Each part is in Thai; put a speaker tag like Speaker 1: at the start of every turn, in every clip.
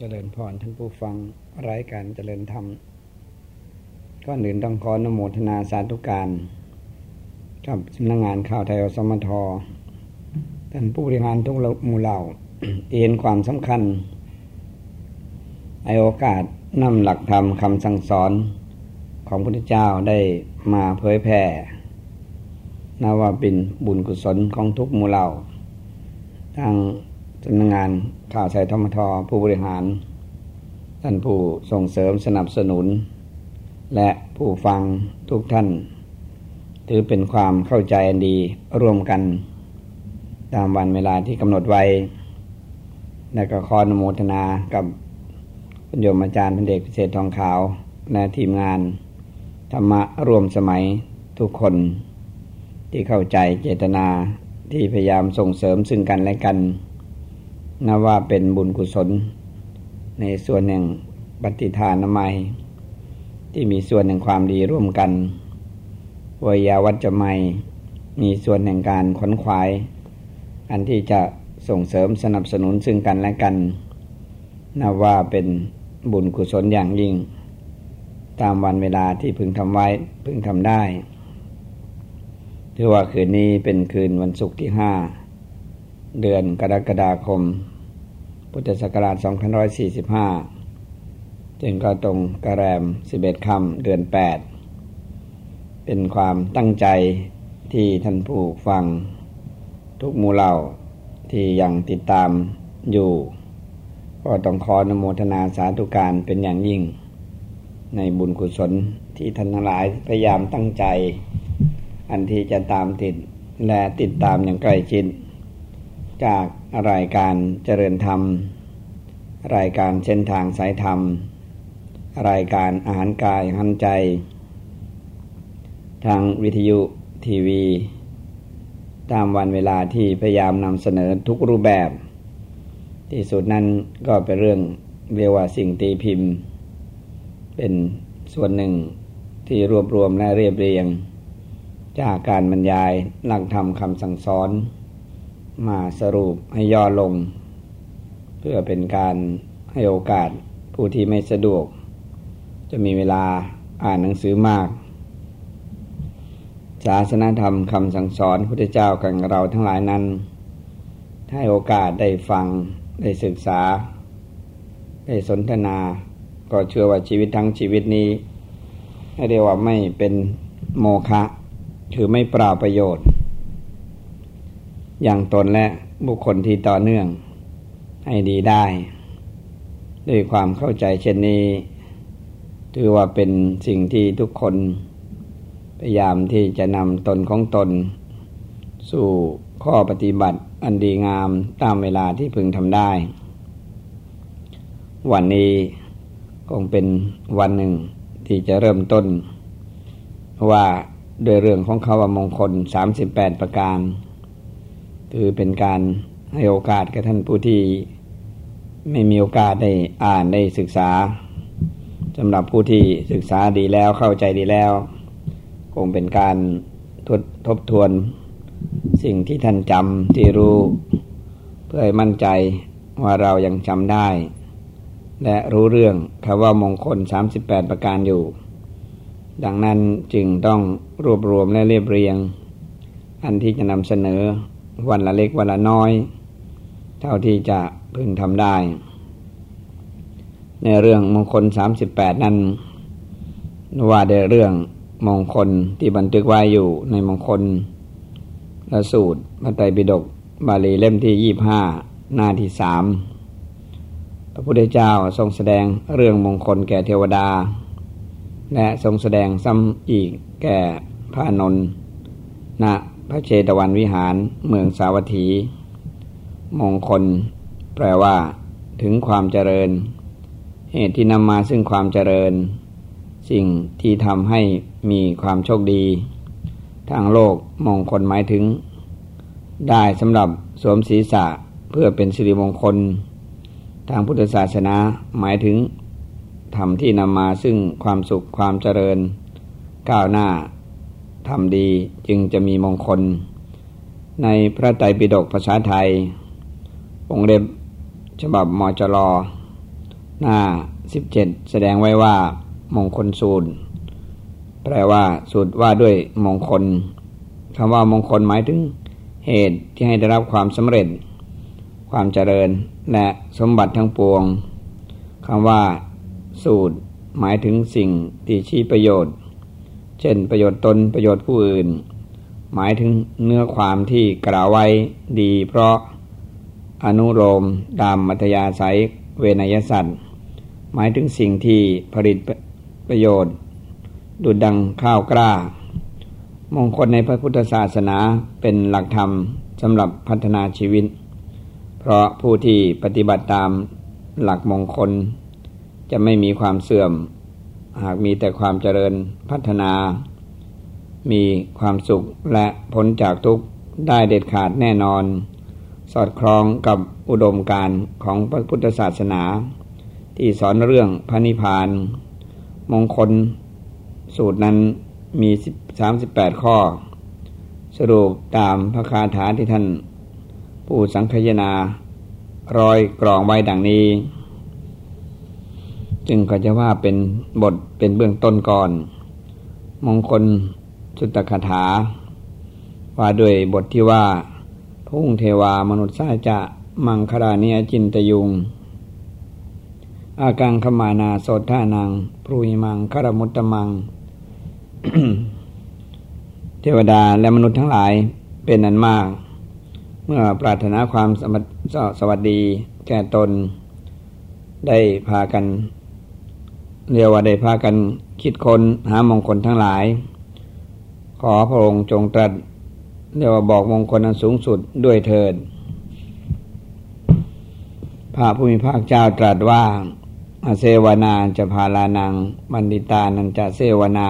Speaker 1: เจริญพรท่านผู้ฟังรายการเจริญธรรมก็หนึ่งต้องขอนโมทนาสาธุการกับสำนักงงานข่าวไทยอสมทท่านผู้บริหารทุกหมู่เหล่า เอ็นความสำคัญไอโอกาสนำหลักธรรมคำสั่งสอนของพระพุทธเจ้าได้มาเผยแผ่นาว่าเป็นบุญกุศลของทุกหมู่เหล่าทาง สำนักงานข่าวสายธรรมทอผู้บริหาร ท่านผู้ส่งเสริมสนับสนุน และผู้ฟังทุกท่าน ถือเป็นความเข้าใจอันดีร่วมกัน ตามวันเวลาที่กำหนดไว้ และก็ขอนโมทนากับคุณโยมอาจารย์พันเด็กพิเศษทองขาว และทีมงาน ธรรมะรวมสมัยทุกคนที่เข้าใจเจตนาที่พยายามส่งเสริมซึ่งกันและกัน นับว่าเป็นบุญกุศล ในส่วนหนึ่งปฏิทานนามัย ที่มีส่วนแห่งความดีร่วมกันวยาวัจจะไม่มีส่วนแห่งการขนขวาย อันที่จะส่งเสริมสนับสนุนซึ่งกันและกันนับว่าเป็นบุญกุศลอย่างยิ่ง ตามวันเวลาที่พึงทำไว้พึงทำได้ถือว่าคืนนี้เป็นคืนวันศุกร์ที่ห้าเดือนกรกฎาคม พุทธศักราช2545 จึงก็ตรงกระแรม 11คำเดือน 8 เป็นความตั้งใจที่ท่านผู้ฟังทุกมูเหล่าที่ยังติดตามอยู่ก็ต้องขออนโมทนาสาธุการเป็นอย่างยิ่ง ในบุญกุศลที่ท่านหลายพยายามตั้งใจ อันที่จะตามติดและติดตามอย่างใกล้ชิด จากรายการเจริญธรรม รายการเส้นทางสายธรรม รายการอาหารกายหันใจ ทางวิทยุทีวี ตามวันเวลาที่พยายามนำเสนอทุกรูปแบบ ที่สุดนั้นก็เป็นเรื่องเรียกว่าสิ่งตีพิมพ์ เป็นส่วนหนึ่งที่รวบรวมและเรียบเรียง จากการบรรยายหลักธรรมคำสั่งสอน มาสรุปให้ย่อลง เพื่อเป็นการให้โอกาสผู้ที่ไม่สะดวก จะมีเวลาอ่านหนังสือมาก ศาสนาธรรมคำสั่งสอนพุทธเจ้ากับเราทั้งหลายนั้นให้โอกาสได้ฟังได้ศึกษา ได้สนทนา ก็เชื่อว่าชีวิตทั้งชีวิตนี้ให้เรียกว่าไม่เป็นโมฆะคือไม่เปล่าประโยชน์ อย่างตนและบุคคลที่ต่อเนื่อง ให้ดีได้ ด้วยความเข้าใจเช่นนี้ ถือว่าเป็นสิ่งที่ทุกคน พยายามที่จะนำตนของตน สู่ข้อปฏิบัติอันดีงามตามเวลาที่พึงทำได้ วันนี้คงเป็นวันหนึ่งที่จะเริ่มต้น ว่าโดยเรื่องของคำว่ามงคล 38 ประการ คือเป็นการให้โอกาสกับท่านผู้ที่ไม่มีโอกาสได้อ่านได้ศึกษาสำหรับผู้ที่ศึกษาดีแล้วเข้าใจดีแล้ว คงเป็นการทดทบทวนสิ่งที่ท่านจำที่รู้ เพื่อให้มั่นใจว่าเรายังจำได้ และรู้เรื่องคำว่ามงคล 38 ประการอยู่ ดังนั้นจึงต้องรวบรวมและเรียบเรียง อันที่จะนำเสนอ วันละเล็กวันละน้อย เท่าที่จะพึงทำได้ ในเรื่องมงคลสามสิบแปดนั้นว่าในเรื่องมงคลที่บันทึกไว้อยู่ในมงคลละสูตรพระไตรปิฎกบาลีเล่มที่ยี่ห้าหน้าที่สามพระพุทธเจ้าทรงแสดงเรื่องมงคลแก่เทวดา และทรงแสดงซ้ำอีกแก่พระนนท์ณ พระเชตวันวิหารเมืองสาวัตถี มงคล แปลว่า ถึงความเจริญ เหตุที่นำมาซึ่งความเจริญ สิ่งที่ทำให้มีความโชคดี ทางโลกมงคลหมายถึง ได้สำหรับสวมศีรษะเพื่อเป็นสิริมงคล ทางพุทธศาสนาหมายถึงทำที่นำมาซึ่งความสุขความเจริญ ก้าวหน้า ทำดีจึงจะมีมงคล ในพระไตรปิฎกภาษาไทยองเล็บฉบับมจรหน้าสิบเจ็ดแสดงไว้ว่า มงคลสูตร แปลว่าสูตรว่าด้วยมงคลคำว่ามงคลหมายถึงเหตุที่ให้ได้รับความสำเร็จ ความเจริญและสมบัติทั้งปวงคำว่า สูตร หมายถึงสิ่งที่ชี้ประโยชน์ เช่นประโยชน์ตนประโยชน์ผู้อื่น หมายถึงเนื้อความที่กล่าวไว้ดี เพราะอนุโลมตามมัธยาศัยเวนยสัตว์หมายถึงสิ่งที่ผลิตประโยชน์ ดุดดังข้าวกล้า มงคลในพระพุทธศาสนาเป็นหลักธรรมสำหรับพัฒนาชีวิต เพราะผู้ที่ปฏิบัติตามหลักมงคล จะไม่มีความเสื่อม หากมีแต่ความเจริญพัฒนา มีความสุขและพ้นจากทุกข์ได้เด็ดขาดแน่นอน สอดคล้องกับอุดมการของพระพุทธศาสนา ที่สอนเรื่องพระนิพพาน มงคล สูตรนั้นมี 38 ข้อ สรุปตามพระคาถาที่ท่าน ผู้สังคยนา รอยกรองไว้ดังนี้ จึงก็จะว่าเป็นบทเป็นเบื้องต้นก่อน มงคลสุตคาถา ว่าด้วยบทที่ว่า พุ่งเทวามนุษย์สาจะมังคราเนียจินตยุง อากังขมานาโสท่านังพรุยมังคารมุตตมัง เทวดาและมนุษย์ทั้งหลายเป็นนันมาก เมื่อปรารถนาความสวัสดีแก่ตนได้พากัน เรียกว่าได้พากันคิดคนหามงคลทั้งหลาย ขอพระองค์จงตรัสเรียกว่าบอกมงคลอันสูงสุดด้วยเถิดพระผู้มีภาคเจ้าตรัสว่าอาเซวนาจะพาลานัง บันดิตานันจะเซวนา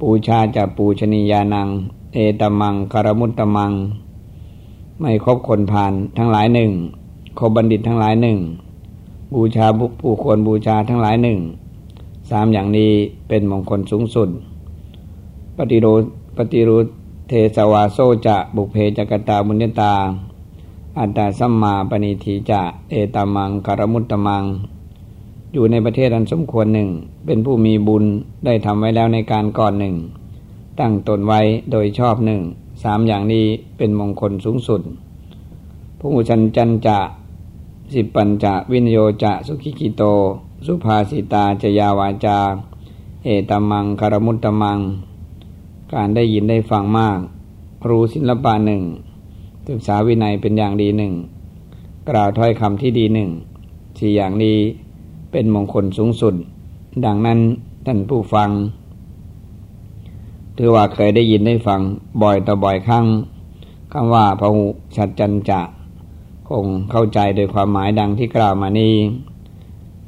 Speaker 1: ปูชาจะปูชนียานัง เอตมังคารมุตตมัง ไม่ครบคนผ่านทั้งหลายหนึ่งคบบัณฑิตทั้งหลายหนึ่ง บูชาผู้ควรบูชาทั้งหลายหนึ่งสามอย่างนี้เป็นมงคลสูงสุด ปฏิรูปฏิรูเทสวาโซจะบุเพจกตาบุญญตา อัตตาสัมมาปณิทีจะเอตามังคารมุตตมัง อยู่ในประเทศอันสมควรหนึ่ง เป็นผู้มีบุญได้ทำไว้แล้วในการก่อนหนึ่ง ตั้งตนไว้โดยชอบหนึ่งสามอย่างนี้เป็นมงคลสูงสุดผู้ชันจันจะ สิปัญจะวินโยจะสุขิกิโต สุภาสิตาจยาวาจา เอตมังคารมุตตมัง การได้ยินได้ฟังมาก รู้ศิลปะหนึ่ง ศึกษาวินัยเป็นอย่างดีหนึ่ง กล่าวถ้อยคำที่ดีหนึ่งสี่อย่างนี้เป็นมงคลสูงสุด ดังนั้นท่านผู้ฟัง ถือว่าเคยได้ยินได้ฟังบ่อยต่อบ่อยครั้งคำว่าพระหุชัดจันจะ คงเข้าใจโดยความหมายดังที่กล่าวมานี้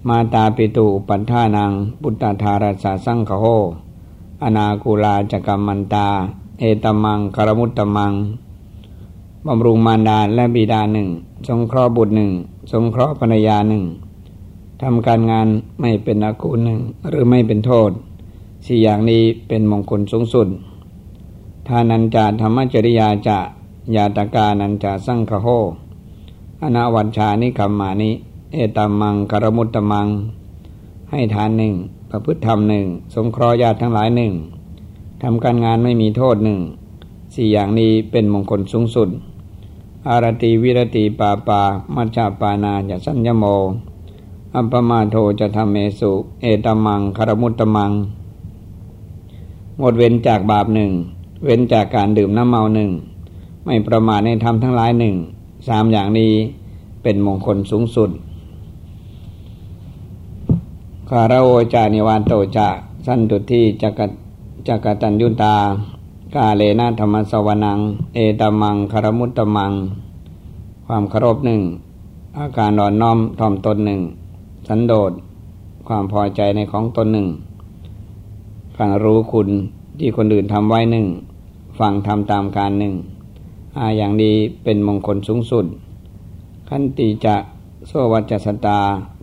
Speaker 1: มาตาปิตุปันท่านางปุตตาธาราสาสังคโหอนาคูลาจกรรมันตา เอตมังคารมุตตมังบำรุงมารดาและบิดาหนึ่ง สงเคราะห์บุตรหนึ่ง สงเคราะห์ภรรยาหนึ่งทำการงานไม่เป็นอาคูหนึ่ง หรือไม่เป็นโทษสี่อย่างนี้เป็นมงคลสูงสุด ทานันจาธรรมจริยาจะยาตกานันจาสังคโห อนาวัญชานิคัมมานิ เอตมังคารมุตตมัง ให้ทานหนึ่ง ประพฤติธรรมหนึ่ง สงเคราะห์ญาติทั้งหลายหนึ่งทำการงานไม่มีโทษหนึ่ง สี่อย่างนี้เป็นมงคลสูงสุด อารติวิรติปาปา มัชฌาปานาจะสัญญโม อัปปมาโทจะทำเมสุ เอตมังคารมุตตมัง งดเว้นจากบาปหนึ่ง เว้นจากการดื่มน้ำเมาหนึ่ง ไม่ประมาทในธรรมทั้งหลายหนึ่ง สามอย่างนี้เป็นมงคลสูงสุดคาราโอจานิวานโตจะ สันตุที่จักจักตัญยุตากาเลนะธรรมสวนัง เอตมังคารมุตตมัง ความเคารพหนึ่ง อาการนอนน้อมถ่อมตนหนึ่ง สันโดษ ความพอใจในของตนหนึ่งฟังรู้คุณที่คนอื่นทำไว้หนึ่ง ฟังทำตามการหนึ่ง อาอย่างนี้เป็นมงคลสูงสุด ขันติจะโสวัจสตา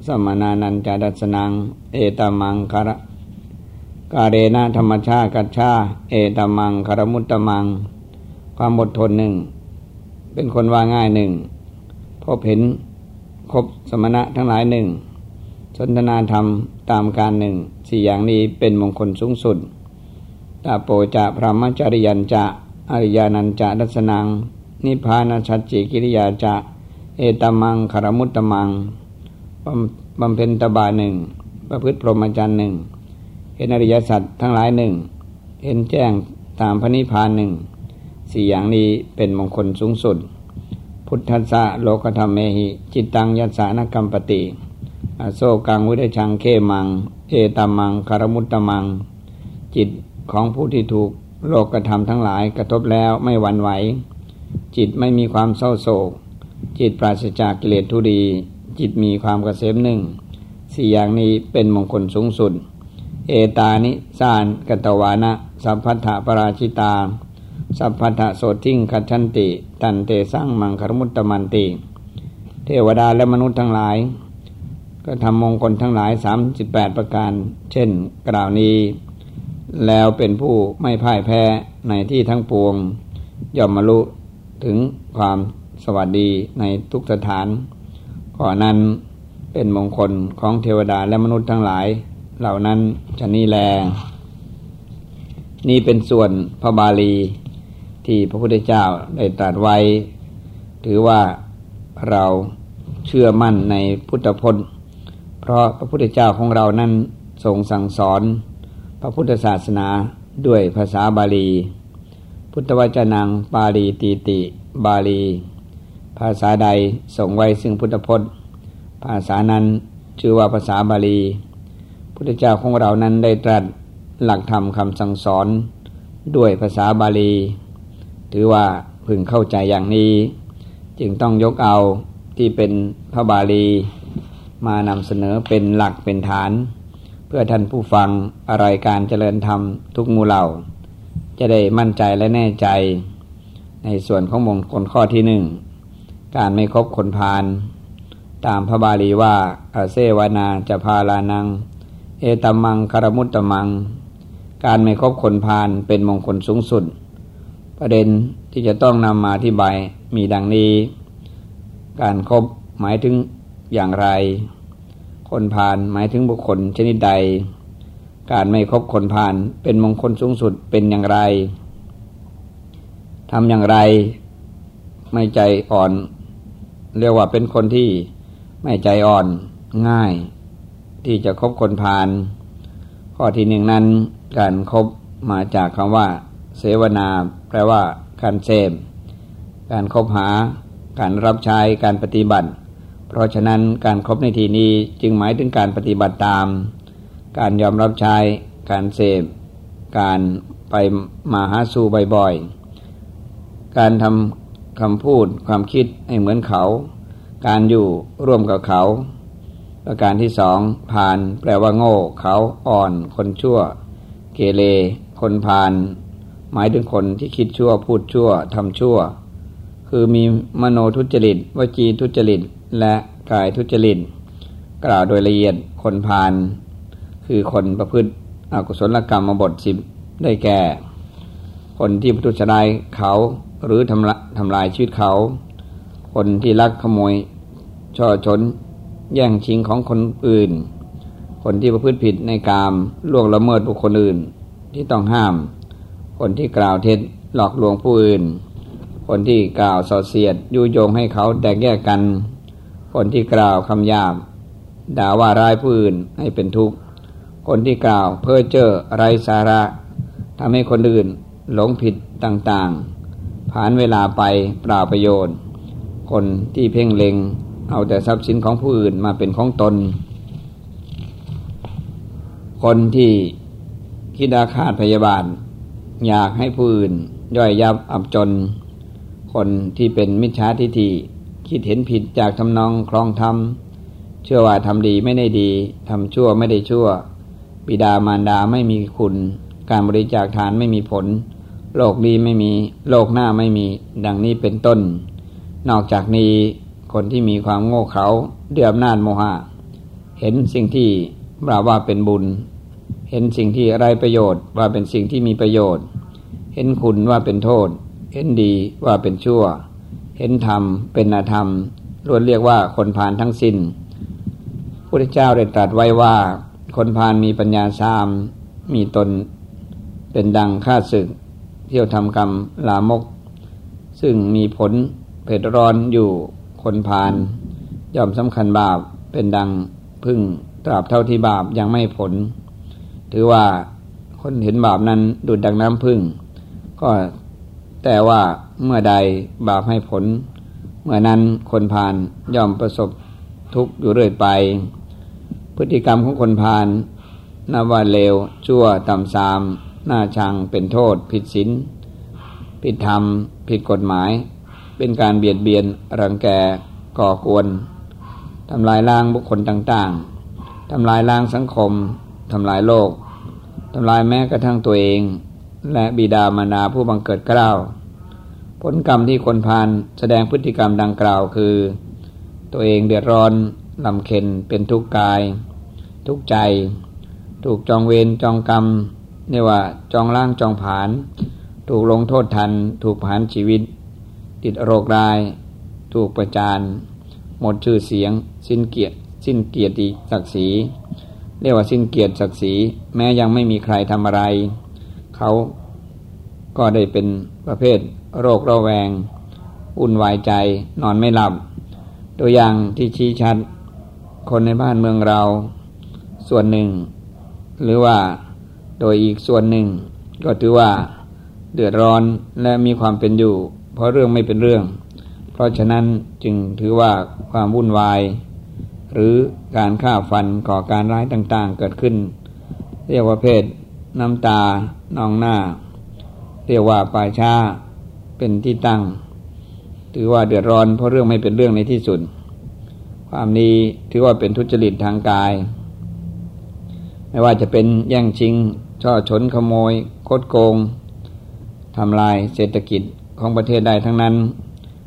Speaker 1: สมนานันจาดัสนัง เอตมังคารกาเรนะธรรมชากัจชา เอตมังคารมุตตมัง ความอดทนหนึ่ง เป็นคนว่าง่ายหนึ่ง พบเห็นครบสมณะทั้งหลายหนึ่ง สนทนาธรรมตามการหนึ่ง สี่อย่างนี้เป็นมงคลสูงสุดตาโปจะพระมจริยันจะ อริยานันจะดัสนัง นิพพานาชัจจิกิริยาจะ เอตมังคารมุตตมังบำเพ็ญตบาหนึ่ง ประพฤติพรหมจรรย์หนึ่ง เห็นอริยสัจทั้งหลายหนึ่ง เห็นแจ้งตามพระนิพพานหนึ่ง สี่อย่างนี้เป็นมงคลสูงสุด พุทธัสสะโลกธรรมเมหิ จิตตังยัสสานกรรมปติ อโศกังวิเดชังเขมัง เอตมังคารมุตตมัง จิตของผู้ที่ถูก โลกธรรมทั้งหลายกระทบแล้วไม่หวั่นไหว จิตไม่มีความเศร้าโศก จิตปราศจากกิเลสทุรีจิตมีความกระเสมหนึ่งสี่อย่างนี้เป็นมงคลสูงสุด เอตานิสานกตวานะ สัพพัทธปราชิตา สัพพัทธโสทิงคัชันติ ตันเตสร้างมังคารมุตตมันติ เทวดาและมนุษย์ทั้งหลาย ก็ทำมงคลทั้งหลายสามสิบแปดประการ เช่น กล่าวนี้ แล้วเป็นผู้ไม่พ่ายแพ้ในที่ทั้งปวง ย่อมมารู้ถึงความสวัสดีในทุกสถานข้อนั้นเป็นมงคลของเทวดาและมนุษย์ทั้งหลาย เหล่านั้นชนีแล นี่เป็นส่วนพระบาลี ที่พระพุทธเจ้าได้ตรัสไว้ ถือว่าเราเชื่อมั่นในพุทธพจน์ เพราะพระพุทธเจ้าของเรานั้นทรงสั่งสอน พระพุทธศาสนาด้วยภาษาบาลี พุทธวจนังบาลีตีติ บาลี ภาษาใดส่งไว้ซึ่งพุทธพจน์ ภาษานั้นชื่อว่าภาษาบาลี พุทธเจ้าของเรานั้นได้ตรัสหลักธรรมคำสั่งสอน ด้วยภาษาบาลี ถือว่าพึงเข้าใจอย่างนี้ จึงต้องยกเอาที่เป็นพระบาลี มานำเสนอเป็นหลักเป็นฐาน เพื่อท่านผู้ฟังอะไรการเจริญธรรมทุกมูเหล่า จะได้มั่นใจและแน่ใจ ในส่วนของมงคลข้อที่หนึ่งการไม่คบคนพาลตามพระบาลีว่าอาเซวนาจะพาลานัง เอตมังคารมุตตมัง การไม่คบคนพาลเป็นมงคลสูงสุด ประเด็นที่จะต้องนำมาที่ใบมีดังนี้ การครบหมายถึงอย่างไร คนพาลหมายถึงบุคคลชนิดใด การไม่คบคนพาลเป็นมงคลสูงสุดเป็นอย่างไรทำอย่างไร ไม่ใจอ่อน เรียกว่าเป็นคนที่ไม่ใจอ่อนง่าย ที่จะคบคนพาลข้อที่หนึ่งนั้น การครบมาจากคำว่า เสวนา แปลว่า การเสมการครบหา การรับใช้การปฏิบัติ เพราะฉะนั้นการครบในที่นี้จึงหมายถึงการปฏิบัติตาม การยอมรับใช้ การเสพ การไปมาหาสู่บ่อยๆ การทำคำพูดความคิดให้เหมือนเขา การอยู่ร่วมกับเขาประการที่สองผ่านแปลว่าโง่ เขาอ่อน คนชั่ว เกเรคนผ่าน หมายถึงคนที่คิดชั่วพูดชั่วทำชั่ว คือมีมโนทุจริตวจีทุจริต และกายทุจริตกล่าวโดยละเอียดคนผ่านคือคนประพฤติอกุศลกรรมมาบทสิบได้แก่ คนที่ประทุษร้ายเขาหรือทำลทำลายชีวิตเขา คนที่ลักขโมยช่อชน แย่งชิงของคนอื่น คนที่ประพฤติผิดในกามล่วงละเมิดบุคคลอื่นที่ต้องห้าม คนที่กล่าวเท็จหลอกลวงผู้อื่น คนที่กล่าวส่อเสียดยุยงให้เขาแตกแยกกัน คนที่กล่าวคำหยาบด่าว่าร้ายผู้อื่นให้เป็นทุกข์ คนที่กล่าวเพ้อเจ้อไรสาระทำให้คนอื่นหลงผิดต่างๆ ผ่านเวลาไปเปล่าประโยชน์ คนที่เพ่งเล็ง เอาแต่ทรัพย์สินของผู้อื่นมาเป็นของตน คนที่คิดอาฆาตพยาบาท อยากให้ผู้อื่นย่อยยับอับจน คนที่เป็นมิจฉาทิฏฐิ คิดเห็นผิดจากทำนองคลองธรรมเชื่อว่าทำดีไม่ได้ดีทำชั่วไม่ได้ชั่ว บิดามารดาไม่มีคุณ การบริจาคทานไม่มีผล โลกดีไม่มี โลกหน้าไม่มี ดังนี้เป็นต้น นอกจากนี้คนที่มีความโง่เขลาเดืออำนาจโมหะ เห็นสิ่งที่เราว่าเป็นบุญ เห็นสิ่งที่ไรประโยชน์ว่าเป็นสิ่งที่มีประโยชน์ เห็นคุณว่าเป็นโทษ เห็นดีว่าเป็นชั่ว เห็นธรรมเป็นธรรมล้วนเรียกว่าคนผ่านทั้งสิน้นผู้พุทธเจ้าได้ตรัสไว้ว่า คนพาลมีปัญญาสามมีตนเป็นดังฆ่าศึก เที่ยวทำกรรมลามก ซึ่งมีผลเผ็ดร้อนอยู่คนพาลย่อมสำคัญบาปเป็นดังพึ่งตราบเท่าที่บาปยังไม่ผล ถือว่าคนเห็นบาปนั้นดุดดังน้ำพึ่ง ก็ แต่ว่าเมื่อใดบาปให้ผล เมื่อนั้นคนพาลย่อมประสบทุกข์อยู่เรื่อยไป พฤติกรรมของคนพาลนับว่าเลวชั่วต่ำซามหน้าชังเป็นโทษ ผิดศีลผิดธรรม ผิดกฎหมาย เป็นการเบียดเบียนรังแกก่อกวนทำลายล้างบุคคลต่างๆทำลายล้างสังคมทำลายโลกทำลายแม้กระทั่งตัวเอง และบิดามารดาผู้บังเกิดกล้าวผลกรรมที่คนพานแสดงพฤติกรรมดังกล่าวคือ ตัวเองเดือดร้อนลำเค็นเป็นทุกข์กาย ทุกข์ใจ ถูกจองเวรจองกรรมเรียกว่าจองล่างจองผาน ถูกลงโทษทัน ถูกผานชีวิต ติดโรคราย ถูกประจานหมดชื่อเสียง สิ้นเกียรติสิ้นเกียรติศักดิ์ศรีเรียกว่าสิ้นเกียรติศักดิ์ศรีแม้ยังไม่มีใครทำอะไร เขาก็ได้เป็นประเภทโรคระแวง อุ่นวายใจ นอนไม่หลับ ตัวอย่างที่ชี้ชัด คนในบ้านเมืองเรา ส่วนหนึ่ง หรือว่าโดยอีกส่วนหนึ่ง ก็ถือว่าเดือดร้อนและมีความเป็นอยู่ เพราะเรื่องไม่เป็นเรื่อง เพราะฉะนั้นจึงถือว่าความวุ่นวาย หรือการฆ่าฟันก่อการร้ายต่างๆ เกิดขึ้น เรียกว่าเพศน้ำตานองหน้า เรียกว่าป่าช้าเป็นที่ตั้ง ถือว่าเดือดร้อนเพราะเรื่องไม่เป็นเรื่องในที่สุด ความนี้ถือว่าเป็นทุจริตทางกาย ไม่ว่าจะเป็นแย่งชิง ช่อฉนขโมยคดโกงทำลายเศรษฐกิจของประเทศใดทั้งนั้น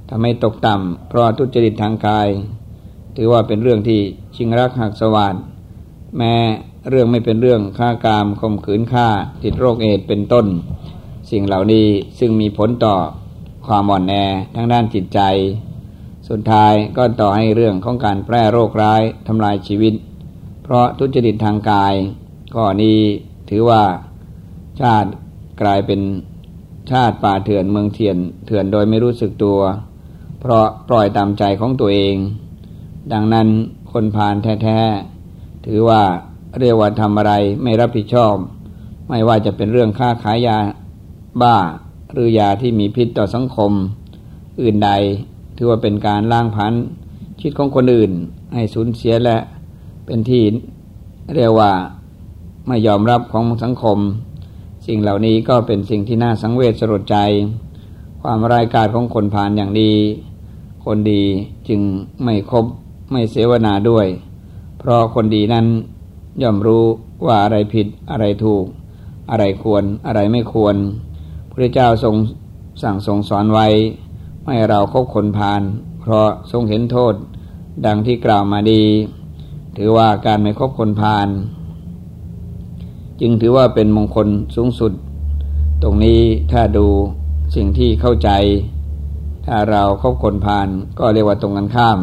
Speaker 1: ทำให้ตกต่ำเพราะทุจริตทางกาย ถือว่าเป็นเรื่องที่ชิงรักหักสวาดแม้ เรื่องไม่เป็นเรื่องฆ่ากามข่มขืนฆ่า ติดโรคเอดเป็นต้น สิ่งเหล่านี้ซึ่งมีผลต่อความอ่อนแอทั้งด้านจิตใจ สุดท้ายก็ต่อให้เรื่องของการแพร่โรคร้ายทำลายชีวิต เพราะทุจริตทางกายก็นี้ถือว่าชาติกลายเป็นชาติป่าเถื่อนเมืองเถื่อนเถื่อนโดยไม่รู้สึกตัว เพราะปล่อยตามใจของตัวเอง ดังนั้นคนผ่านแท้ๆ ถือว่า เรียกว่าทำอะไรไม่รับผิดชอบ ไม่ว่าจะเป็นเรื่องค่าขายยาบ้า หรือยาที่มีพิษต่อสังคม อื่นใด ถือว่าเป็นการล้างพันชีวิตของคนอื่น ให้สูญเสียและเป็นที่เรียกว่าไม่ยอมรับของสังคม สิ่งเหล่านี้ก็เป็นสิ่งที่น่าสังเวชสลดใจ ความรายการของคนผ่านอย่างดีคนดีจึงไม่ครบไม่เสวนาด้วย เพราะคนดีนั้น ย่อมรู้ว่าอะไรผิดอะไรถูก อะไรควรอะไรไม่ควรพระเจ้าทรงสั่งทรงสอนไว้ ไม่เราคบคนพาลเพราะทรงเห็นโทษ ดังที่กล่าวมาดี ถือว่าการไม่คบคนพาลจึงถือว่าเป็นมงคลสูงสุด ตรงนี้ถ้าดูสิ่งที่เข้าใจ ถ้าเราคบคนพาลก็เรียกว่าตรงกันข้าม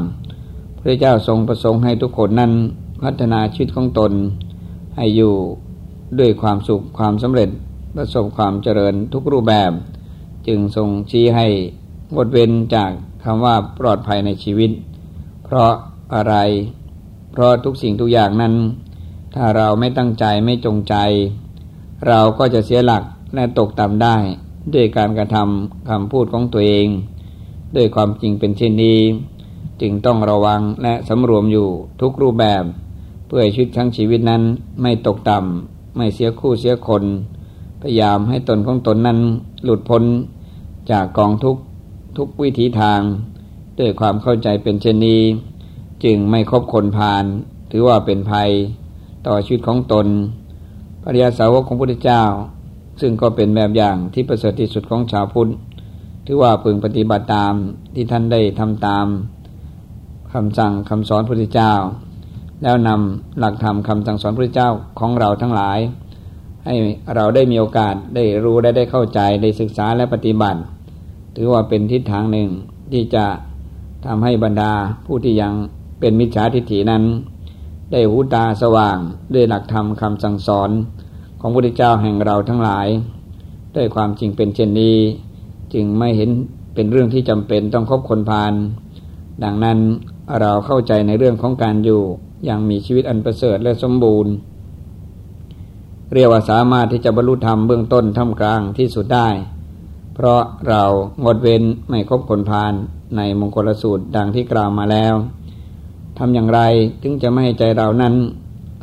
Speaker 1: พระเจ้าทรงประสงค์ให้ทุกคนนั้น พัฒนาชีวิตของตน ให้อยู่ด้วยความสุขความสำเร็จประสบความเจริญทุกรูปแบบ จึงทรงชี้ให้งดเว้นจากคำว่าปลอดภัยในชีวิต เพราะอะไร เพราะทุกสิ่งทุกอย่างนั้น ถ้าเราไม่ตั้งใจไม่จงใจ เราก็จะเสียหลักและตกต่ำได้ ด้วยการกระทำคำพูดของตัวเอง ด้วยความจริงเป็นเช่นนี้ จึงต้องระวังและสำรวมอยู่ทุกรูปแบบ เพื่อชีวิตทั้งชีวิตนั้นไม่ตกต่ำไม่เสียคู่เสียคน พยายามให้ตนของตนนั้นหลุดพ้นจากกองทุกทุกวิถีทาง ด้วยความเข้าใจเป็นเช่นนี้ จึงไม่คบคนพาลถือว่าเป็นภัยต่อชีวิตของตนปริยาสาวกของพระพุทธเจ้า ซึ่งก็เป็นแบบอย่างที่ประเสริฐที่สุดของชาวพุทธถือว่าพึงปฏิบัติตามที่ท่านได้ทำตามคำสั่งคำสอนพระพุทธเจ้า แล้วนำหลักธรรมคำสั่งสอนพระเจ้าของเราทั้งหลาย ให้เราได้มีโอกาสได้รู้ได้ได้เข้าใจได้ศึกษาและปฏิบัติ ถือว่าเป็นทิศทางหนึ่งที่จะทำให้บรรดาผู้ที่ยังเป็นมิจฉาทิฏฐินั้น ได้หูตาสว่างด้วยหลักธรรมคำสั่งสอนของพระพุทธเจ้าแห่งเราทั้งหลาย ด้วยความจริงเป็นเช่นนี้ จึงไม่เห็นเป็นเรื่องที่จำเป็นต้องคบคนพาลดังนั้นเราเข้าใจในเรื่องของการอยู่ ย่างมีชีวิตอันประเสริฐและสมบูรณ์ เรียกว่าสามารถที่จะบรรลุธรรมเบื้องต้นท่ามกลางที่สุดได้ เพราะเรางดเว้นไม่คบคนพาลในมงคลสูตรดังที่กล่าวมาแล้วทำอย่างไรถึงจะไม่ให้ใจเรานั้น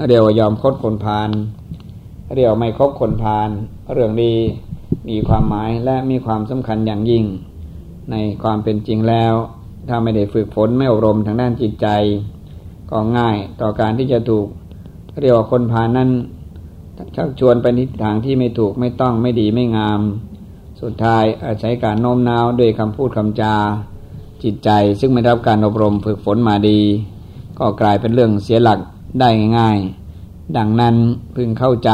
Speaker 1: เรียกว่ายอมคดคนพาลเรียกไม่คบคนพาลเรื่องดีมีความหมายและมีความสำคัญอย่างยิ่ง ในความเป็นจริงแล้ว ถ้าไม่ได้ฝึกฝนไม่อบรมทางด้านจิตใจ ก็ง่ายต่อการที่จะถูกเรียกว่าคนพานั้นชักชวนไปในทางที่ไม่ถูกไม่ต้องไม่ดีไม่งาม สุดท้ายอาศัยการโน้มน้าวด้วยคำพูดคำจา จิตใจซึ่งไม่รับการอบรมฝึกฝนมาดี ก็กลายเป็นเรื่องเสียหลักได้ง่าย ๆ ดังนั้นพึงเข้าใจ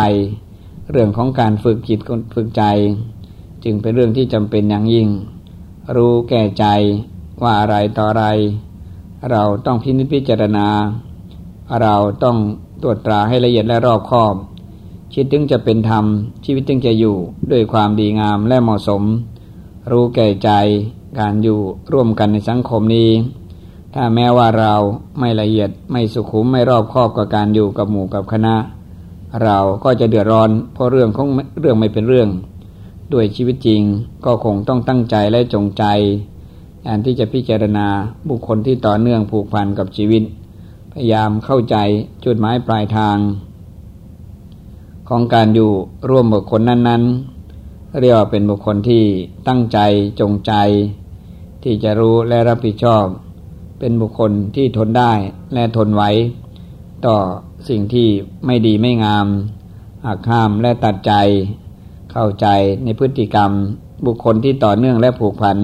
Speaker 1: เรื่องของการฝึกจิตฝึกใจ จึงเป็นเรื่องที่จำเป็นอย่างยิ่ง รู้แก่ใจว่าอะไรต่ออะไร เราต้องพินิจพิจารณา เราต้องตรวจตราให้ละเอียดและรอบคอบชีวิตถึงจะเป็นธรรม ชีวิตจึงจะอยู่ด้วยความดีงามและเหมาะสม รู้แก่ใจการอยู่ร่วมกันในสังคมนี้ ถ้าแม้ว่าเราไม่ละเอียดไม่สุขุมไม่รอบคอบกับการอยู่กับหมู่กับคณะ เราก็จะเดือดร้อน เพราะเรื่องของเรื่องไม่เป็นเรื่อง ด้วยชีวิตจริงก็คงต้องตั้งใจและจงใจ การที่จะพิจารณาบุคคลที่ต่อเนื่องผูกพันกับชีวิต พยายามเข้าใจจุดหมายปลายทาง ของการอยู่ร่วมบุคคลนั้น ๆ เรียกว่าเป็นบุคคลที่ตั้งใจจงใจ ที่จะรู้และรับผิดชอบ เป็นบุคคลที่ทนได้และทนไหวต่อสิ่งที่ไม่ดีไม่งามหักห้ามและตัดใจ เข้าใจในพฤติกรรม บุคคลที่ต่อเนื่องและผูกพัน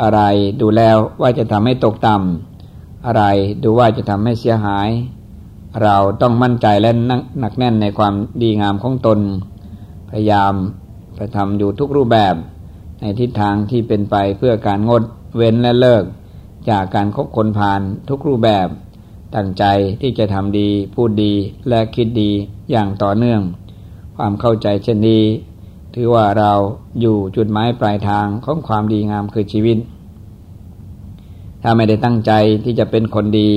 Speaker 1: อะไรดูแล้วว่าจะทำให้ตกต่ำอะไรดูว่าจะทำให้เสียหาย เราต้องมั่นใจและหนักแน่นในความดีงามของตน พยายามไปทำอยู่ทุกรูปแบบในทิศทางที่เป็นไปเพื่อการงดเว้นและเลิก จากการคบคนผ่านทุกรูปแบบ ตั้งใจที่จะทำดี พูดดีและคิดดีอย่างต่อเนื่อง ความเข้าใจเช่นนี้ ถือว่าเราอยู่จุดหมายปลายทางของความดีงามคือชีวิต ถ้าไม่ได้ตั้งใจที่จะเป็นคนดี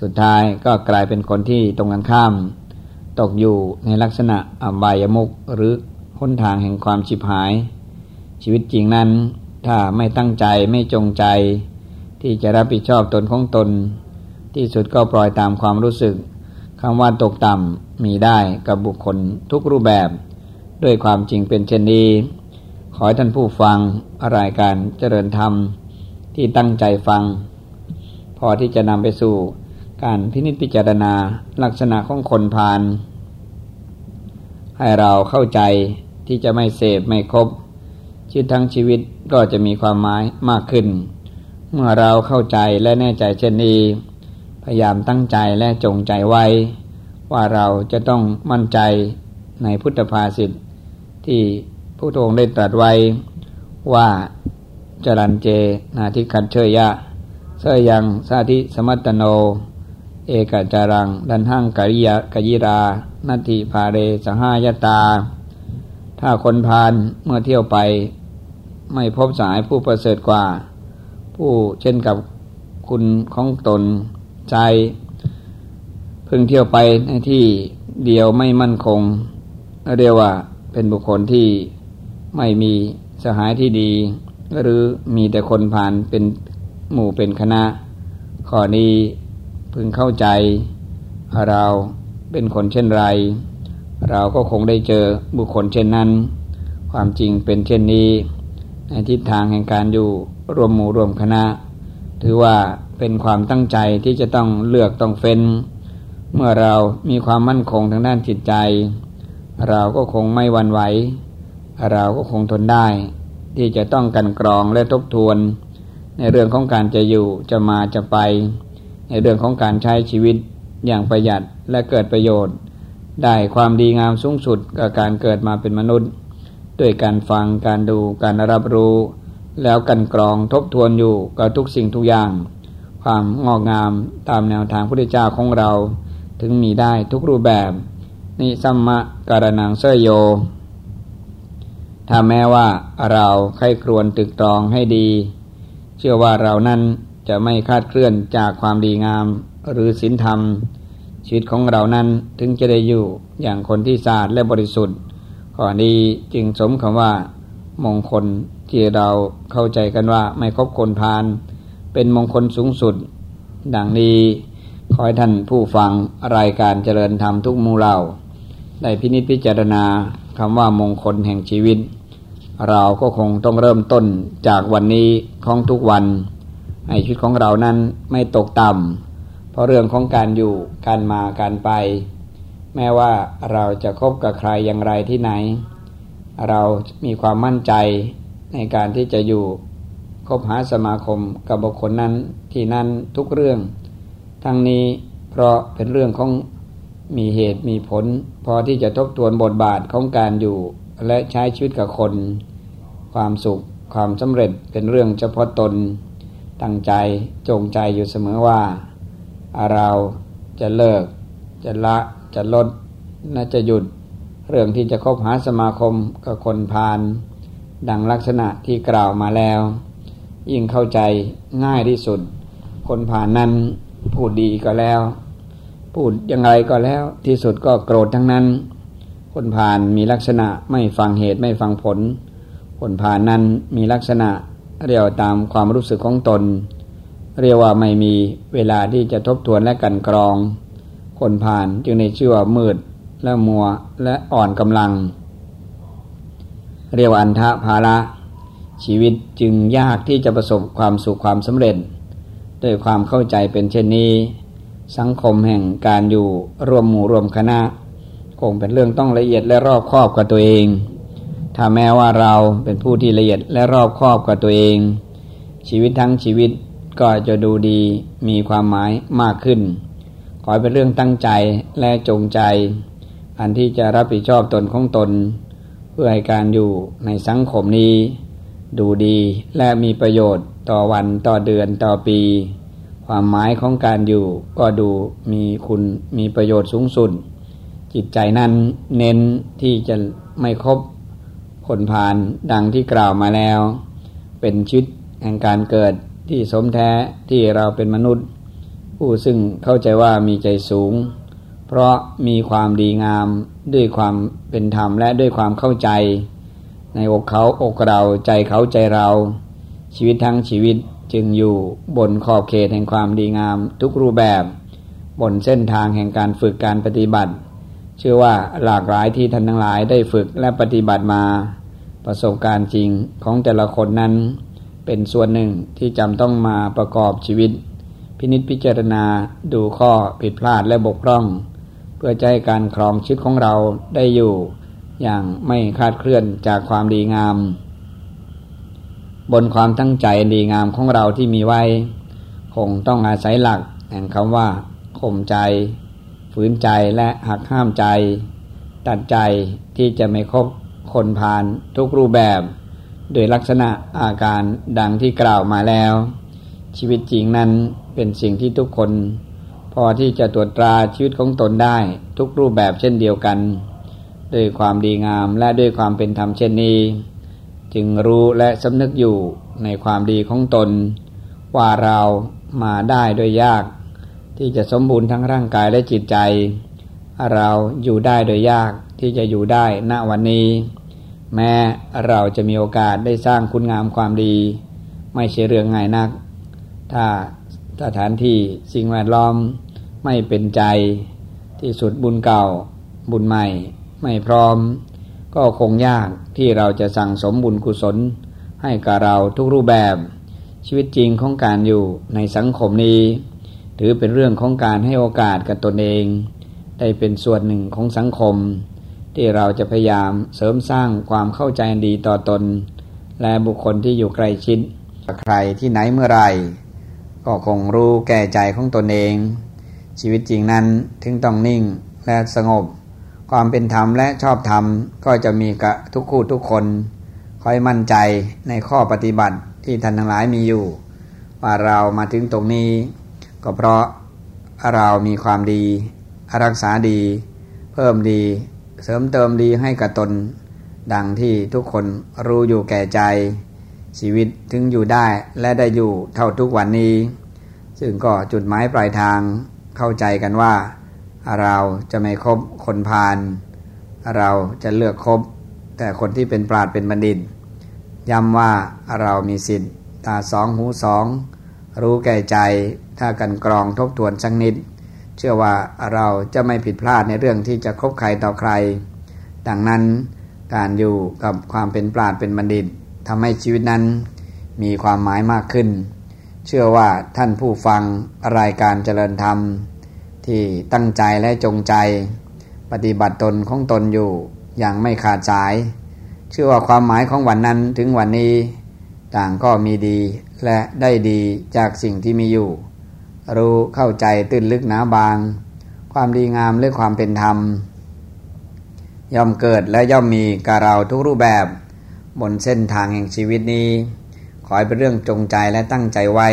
Speaker 1: สุดท้ายก็กลายเป็นคนที่ตรงกันข้าม ตกอยู่ในลักษณะอบายมุกหรือค้นทางแห่งความชิบหาย ชีวิตจริงนั้น ถ้าไม่ตั้งใจไม่จงใจ ที่จะรับผิดชอบตนของตน ที่สุดก็ปล่อยตามความรู้สึกคำว่าตกต่ำมีได้กับบุคคลทุกรูปแบบ ด้วยความจริงเป็นเช่นนี้ขอให้ท่านผู้ฟังรายการเจริญธรรมที่ตั้งใจฟัง พอที่จะนำไปสู่การพินิจพิจารณาลักษณะของคนพาลให้เราเข้าใจที่จะไม่เสพไม่ครบชีวิตทั้งชีวิตก็จะมีความหมายมากขึ้น เมื่อเราเข้าใจและแน่ใจเช่นนี้ พยายามตั้งใจและจงใจไว้ ว่าเราจะต้องมั่นใจในพุทธภาษิต ที่พระองค์ได้ตรัสไว้ว่าจรันเจ นาทิคันเชยยะเสยังสาธิสมัตโน เอกจารัง ดันหังกริยกยิรานาทิภาเรสหายตา ถ้าคนพานเมื่อเที่ยวไป ไม่พบสายผู้ประเสริฐกว่า ผู้เช่นกับคุณของตนใจพิ่งเที่ยวไปในที่เดียวไม่มั่นคง เรียกว่า เป็นบุคคลที่ไม่มีสหายที่ดี หรือมีแต่คนผ่านเป็นหมู่เป็นคณะ ข้อนี้พึงเข้าใจ เราเป็นคนเช่นไร เราก็คงได้เจอบุคคลเช่นนั้น ความจริงเป็นเช่นนี้ ในทิศทางแห่งการอยู่รวมหมู่รวมคณะ ถือว่าเป็นความตั้งใจที่จะต้องเลือกต้องเฟ้น เมื่อเรามีความมั่นคงทางด้านจิตใจ เราก็คงไม่วันไหว เราก็คงทนได้ ที่จะต้องกันกรองและทบทวน ในเรื่องของการจะอยู่จะมาจะไป ในเรื่องของการใช้ชีวิตอย่างประหยัดและเกิดประโยชน์ ได้ความดีงามสูงสุดกับการเกิดมาเป็นมนุษย์ ด้วยการฟังการดูการรับรู้ แล้วกันกรองทบทวนอยู่กับทุกสิ่งทุกอย่าง ความงอกงามตามแนวทางพระพุทธเจ้าของเรา ถึงมีได้ทุกรูปแบบ นิสัมมะการนังเสยโย ถ้าแม้ว่าเราใครครวญตึกตรองให้ดี เชื่อว่าเรานั้นจะไม่คาดเคลื่อนจากความดีงาม หรือศีลธรรม ชีวิตของเรานั้นถึงจะได้อยู่อย่างคนที่สะอาดและบริสุทธิ์ข้อนี้จึงสมคำว่ามงคลที่เราเข้าใจกันว่าไม่คบคนพาน เป็นมงคลสูงสุด ดังนี้ขอให้ท่านผู้ฟังรายการเจริญธรรมทุกมูเหล่า ได้พินิจพิจารณาคำว่ามงคลแห่งชีวิต เราก็คงต้องเริ่มต้นจากวันนี้ของทุกวัน ให้ชีวิตของเรานั้นไม่ตกต่ำเพราะเรื่องของการอยู่การมาการไป แม้ว่าเราจะคบกับใครอย่างไรที่ไหน เรามีความมั่นใจในการที่จะอยู่คบหาสมาคมกับบุคคลนั้นที่นั้นทุกเรื่อง ทั้งนี้เพราะเป็นเรื่องของ มีเหตุมีผล พอที่จะทบทวนบทบาทของการอยู่ และใช้ชีวิตกับคน ความสุข ความสำเร็จเป็นเรื่องเฉพาะตน ตั้งใจจงใจอยู่เสมอว่า เราจะเลิก จะละจะลดน่าจะหยุด เรื่องที่จะคบหาสมาคมกับคนพาลดังลักษณะที่กล่าวมาแล้ว ยิ่งเข้าใจง่ายที่สุด คนผ่านนั้นพูดดีก็แล้ว พูดยังไงก็แล้ว ที่สุดก็โกรธทั้งนั้น คนผ่านมีลักษณะไม่ฟังเหตุไม่ฟังผล คนผ่านนั้นมีลักษณะเรียวตามความรู้สึกของตน เรียกว่าไม่มีเวลาที่จะทบทวนและกันกรอง คนผ่านจึงในชื่อว่ามืดและมัวและอ่อนกำลัง เรียกว่าอันทะภาระชีวิตจึงยากที่จะประสบความสุขความสำเร็จ ด้วยความเข้าใจเป็นเช่นนี้ สังคมแห่งการอยู่รวมหมู่รวมคณะ คงเป็นเรื่องต้องละเอียดและรอบคอบกับตัวเอง ถ้าแม้ว่าเราเป็นผู้ที่ละเอียดและรอบคอบกับตัวเอง ชีวิตทั้งชีวิตก็จะดูดีมีความหมายมากขึ้น ขอเป็นเรื่องตั้งใจและจงใจ อันที่จะรับผิดชอบตนของตน เพื่อให้การอยู่ในสังคมนี้ ดูดีและมีประโยชน์ต่อวันต่อเดือนต่อปี ความหมายของการอยู่ ก็ดูมีคุณมีประโยชน์สูงสุด จิตใจนั้นเน้นที่จะไม่ครบคนผ่านดังที่กล่าวมาแล้ว เป็นชิดแห่งการเกิดที่สมแท้ที่เราเป็นมนุษย์ ผู้ซึ่งเข้าใจว่ามีใจสูง เพราะมีความดีงามด้วยความเป็นธรรมและด้วยความเข้าใจ ในอกเขาอกเราใจเขาใจเรา ชีวิตทั้งชีวิต จึงอยู่บนขอบเขตแห่งความดีงามทุกรูปแบบ บนเส้นทางแห่งการฝึกการปฏิบัติ เชื่อว่าหลากหลายที่ท่านทั้งหลายได้ฝึกและปฏิบัติมาประสบการณ์จริงของแต่ละคนนั้น เป็นส่วนหนึ่งที่จำต้องมาประกอบชีวิต พินิจพิจารณาดูข้อผิดพลาดและบกพร่อง เพื่อใจการครองชีวิตของเราได้อยู่ อย่างไม่คาดเคลื่อนจากความดีงาม บนความตั้งใจดีงามของเราที่มีไว้ คงต้องอาศัยหลักแห่งคำว่าข่มใจ ฝืนใจและหักห้ามใจ ตัดใจที่จะไม่คบคนผ่านทุกรูปแบบ โดยลักษณะอาการดังที่กล่าวมาแล้ว ชีวิตจริงนั้นเป็นสิ่งที่ทุกคน พอที่จะตรวจตราชีวิตของตนได้ทุกรูปแบบเช่นเดียวกัน ด้วยความดีงามและด้วยความเป็นธรรมเช่นนี้ จึงรู้และสำนึกอยู่ในความดีของตน ว่าเรามาได้โดยยาก ที่จะสมบูรณ์ทั้งร่างกายและจิตใจ เราอยู่ได้โดยยากที่จะอยู่ได้ณวันนี้ แม้เราจะมีโอกาสได้สร้างคุณงามความดี ไม่ใช่เรื่องง่ายนัก ถ้าสถานที่สิ่งแวดล้อมไม่เป็นใจ ที่สุดบุญเก่า บุญใหม่ ไม่พร้อม ก็คงยากที่เราจะสั่งสมบุญกุศล ให้กับเราทุกรูปแบบ ชีวิตจริงของการอยู่ในสังคมนี้ ถือเป็นเรื่องของการให้โอกาสกับตนเอง ได้เป็นส่วนหนึ่งของสังคม ที่เราจะพยายามเสริมสร้างความเข้าใจดีต่อตน และบุคคลที่อยู่ใกล้ชิดใครที่ไหนเมื่อไรก็คงรู้แก่ใจของตนเอง ชีวิตจริงนั้นถึงต้องนิ่งและสงบ ความเป็นธรรมและชอบธรรมก็จะมีกับทุกคู่ทุกคนคอยมั่นใจในข้อปฏิบัติที่ท่านทั้งหลายมีอยู่ ว่าเรามาถึงตรงนี้ ก็เพราะเรามีความดี รักษาดี เพิ่มดี เสริมเติมดีให้กับตน ดังที่ทุกคนรู้อยู่แก่ใจ ชีวิตถึงอยู่ได้และได้อยู่เท่าทุกวันนี้ ซึ่งก็จุดหมายปลายทางเข้าใจกันว่า เราจะไม่คบคนพาลเราจะเลือกคบ แต่คนที่เป็นปราดเป็นบัณฑิตย้ำว่าเรามีสิทธิ์ตาสองหูสอง รู้แก่ใจ ถ้ากันกรองทบทวนสักนิด เชื่อว่าเราจะไม่ผิดพลาดในเรื่องที่จะคบใครต่อใคร ดังนั้นการอยู่กับความเป็นปราดเป็นบัณฑิตทำให้ชีวิตนั้นมีความหมายมากขึ้น เชื่อว่าท่านผู้ฟังรายการเจริญธรรม ที่ตั้งใจและจงใจ ปฏิบัติตนของตนอยู่อย่างไม่ขาดสาย เชื่อว่าความหมายของวันนั้นถึงวันนี้ ต่างก็มีดีและได้ดีจากสิ่งที่มีอยู่ รู้เข้าใจตื้นลึกหนาบาง ความดีงามหรือความเป็นธรรม ย่อมเกิดและย่อมมีกับเราทุกรูปแบบ บนเส้นทางแห่งชีวิตนี้ ขอให้เป็นเรื่องจงใจและตั้งใจไว้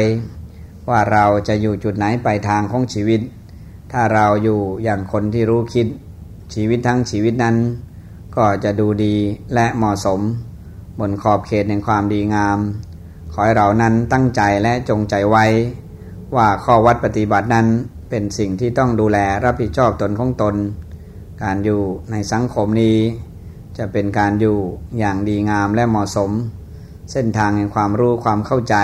Speaker 1: ว่าเราจะอยู่จุดไหนไปทางของชีวิต ถ้าเราอยู่อย่างคนที่รู้คิดชีวิตทั้งชีวิตนั้น ก็จะดูดีและเหมาะสม บนขอบเขตแห่งความดีงาม ขอให้เรานั้นตั้งใจและจงใจไว้ ว่าข้อวัดปฏิบัตินั้นเป็นสิ่งที่ต้องดูแลรับผิดชอบตนของตน การอยู่ในสังคมนี้ จะเป็นการอยู่อย่างดีงามและเหมาะสม เส้นทางแห่งความรู้ความเข้าใจ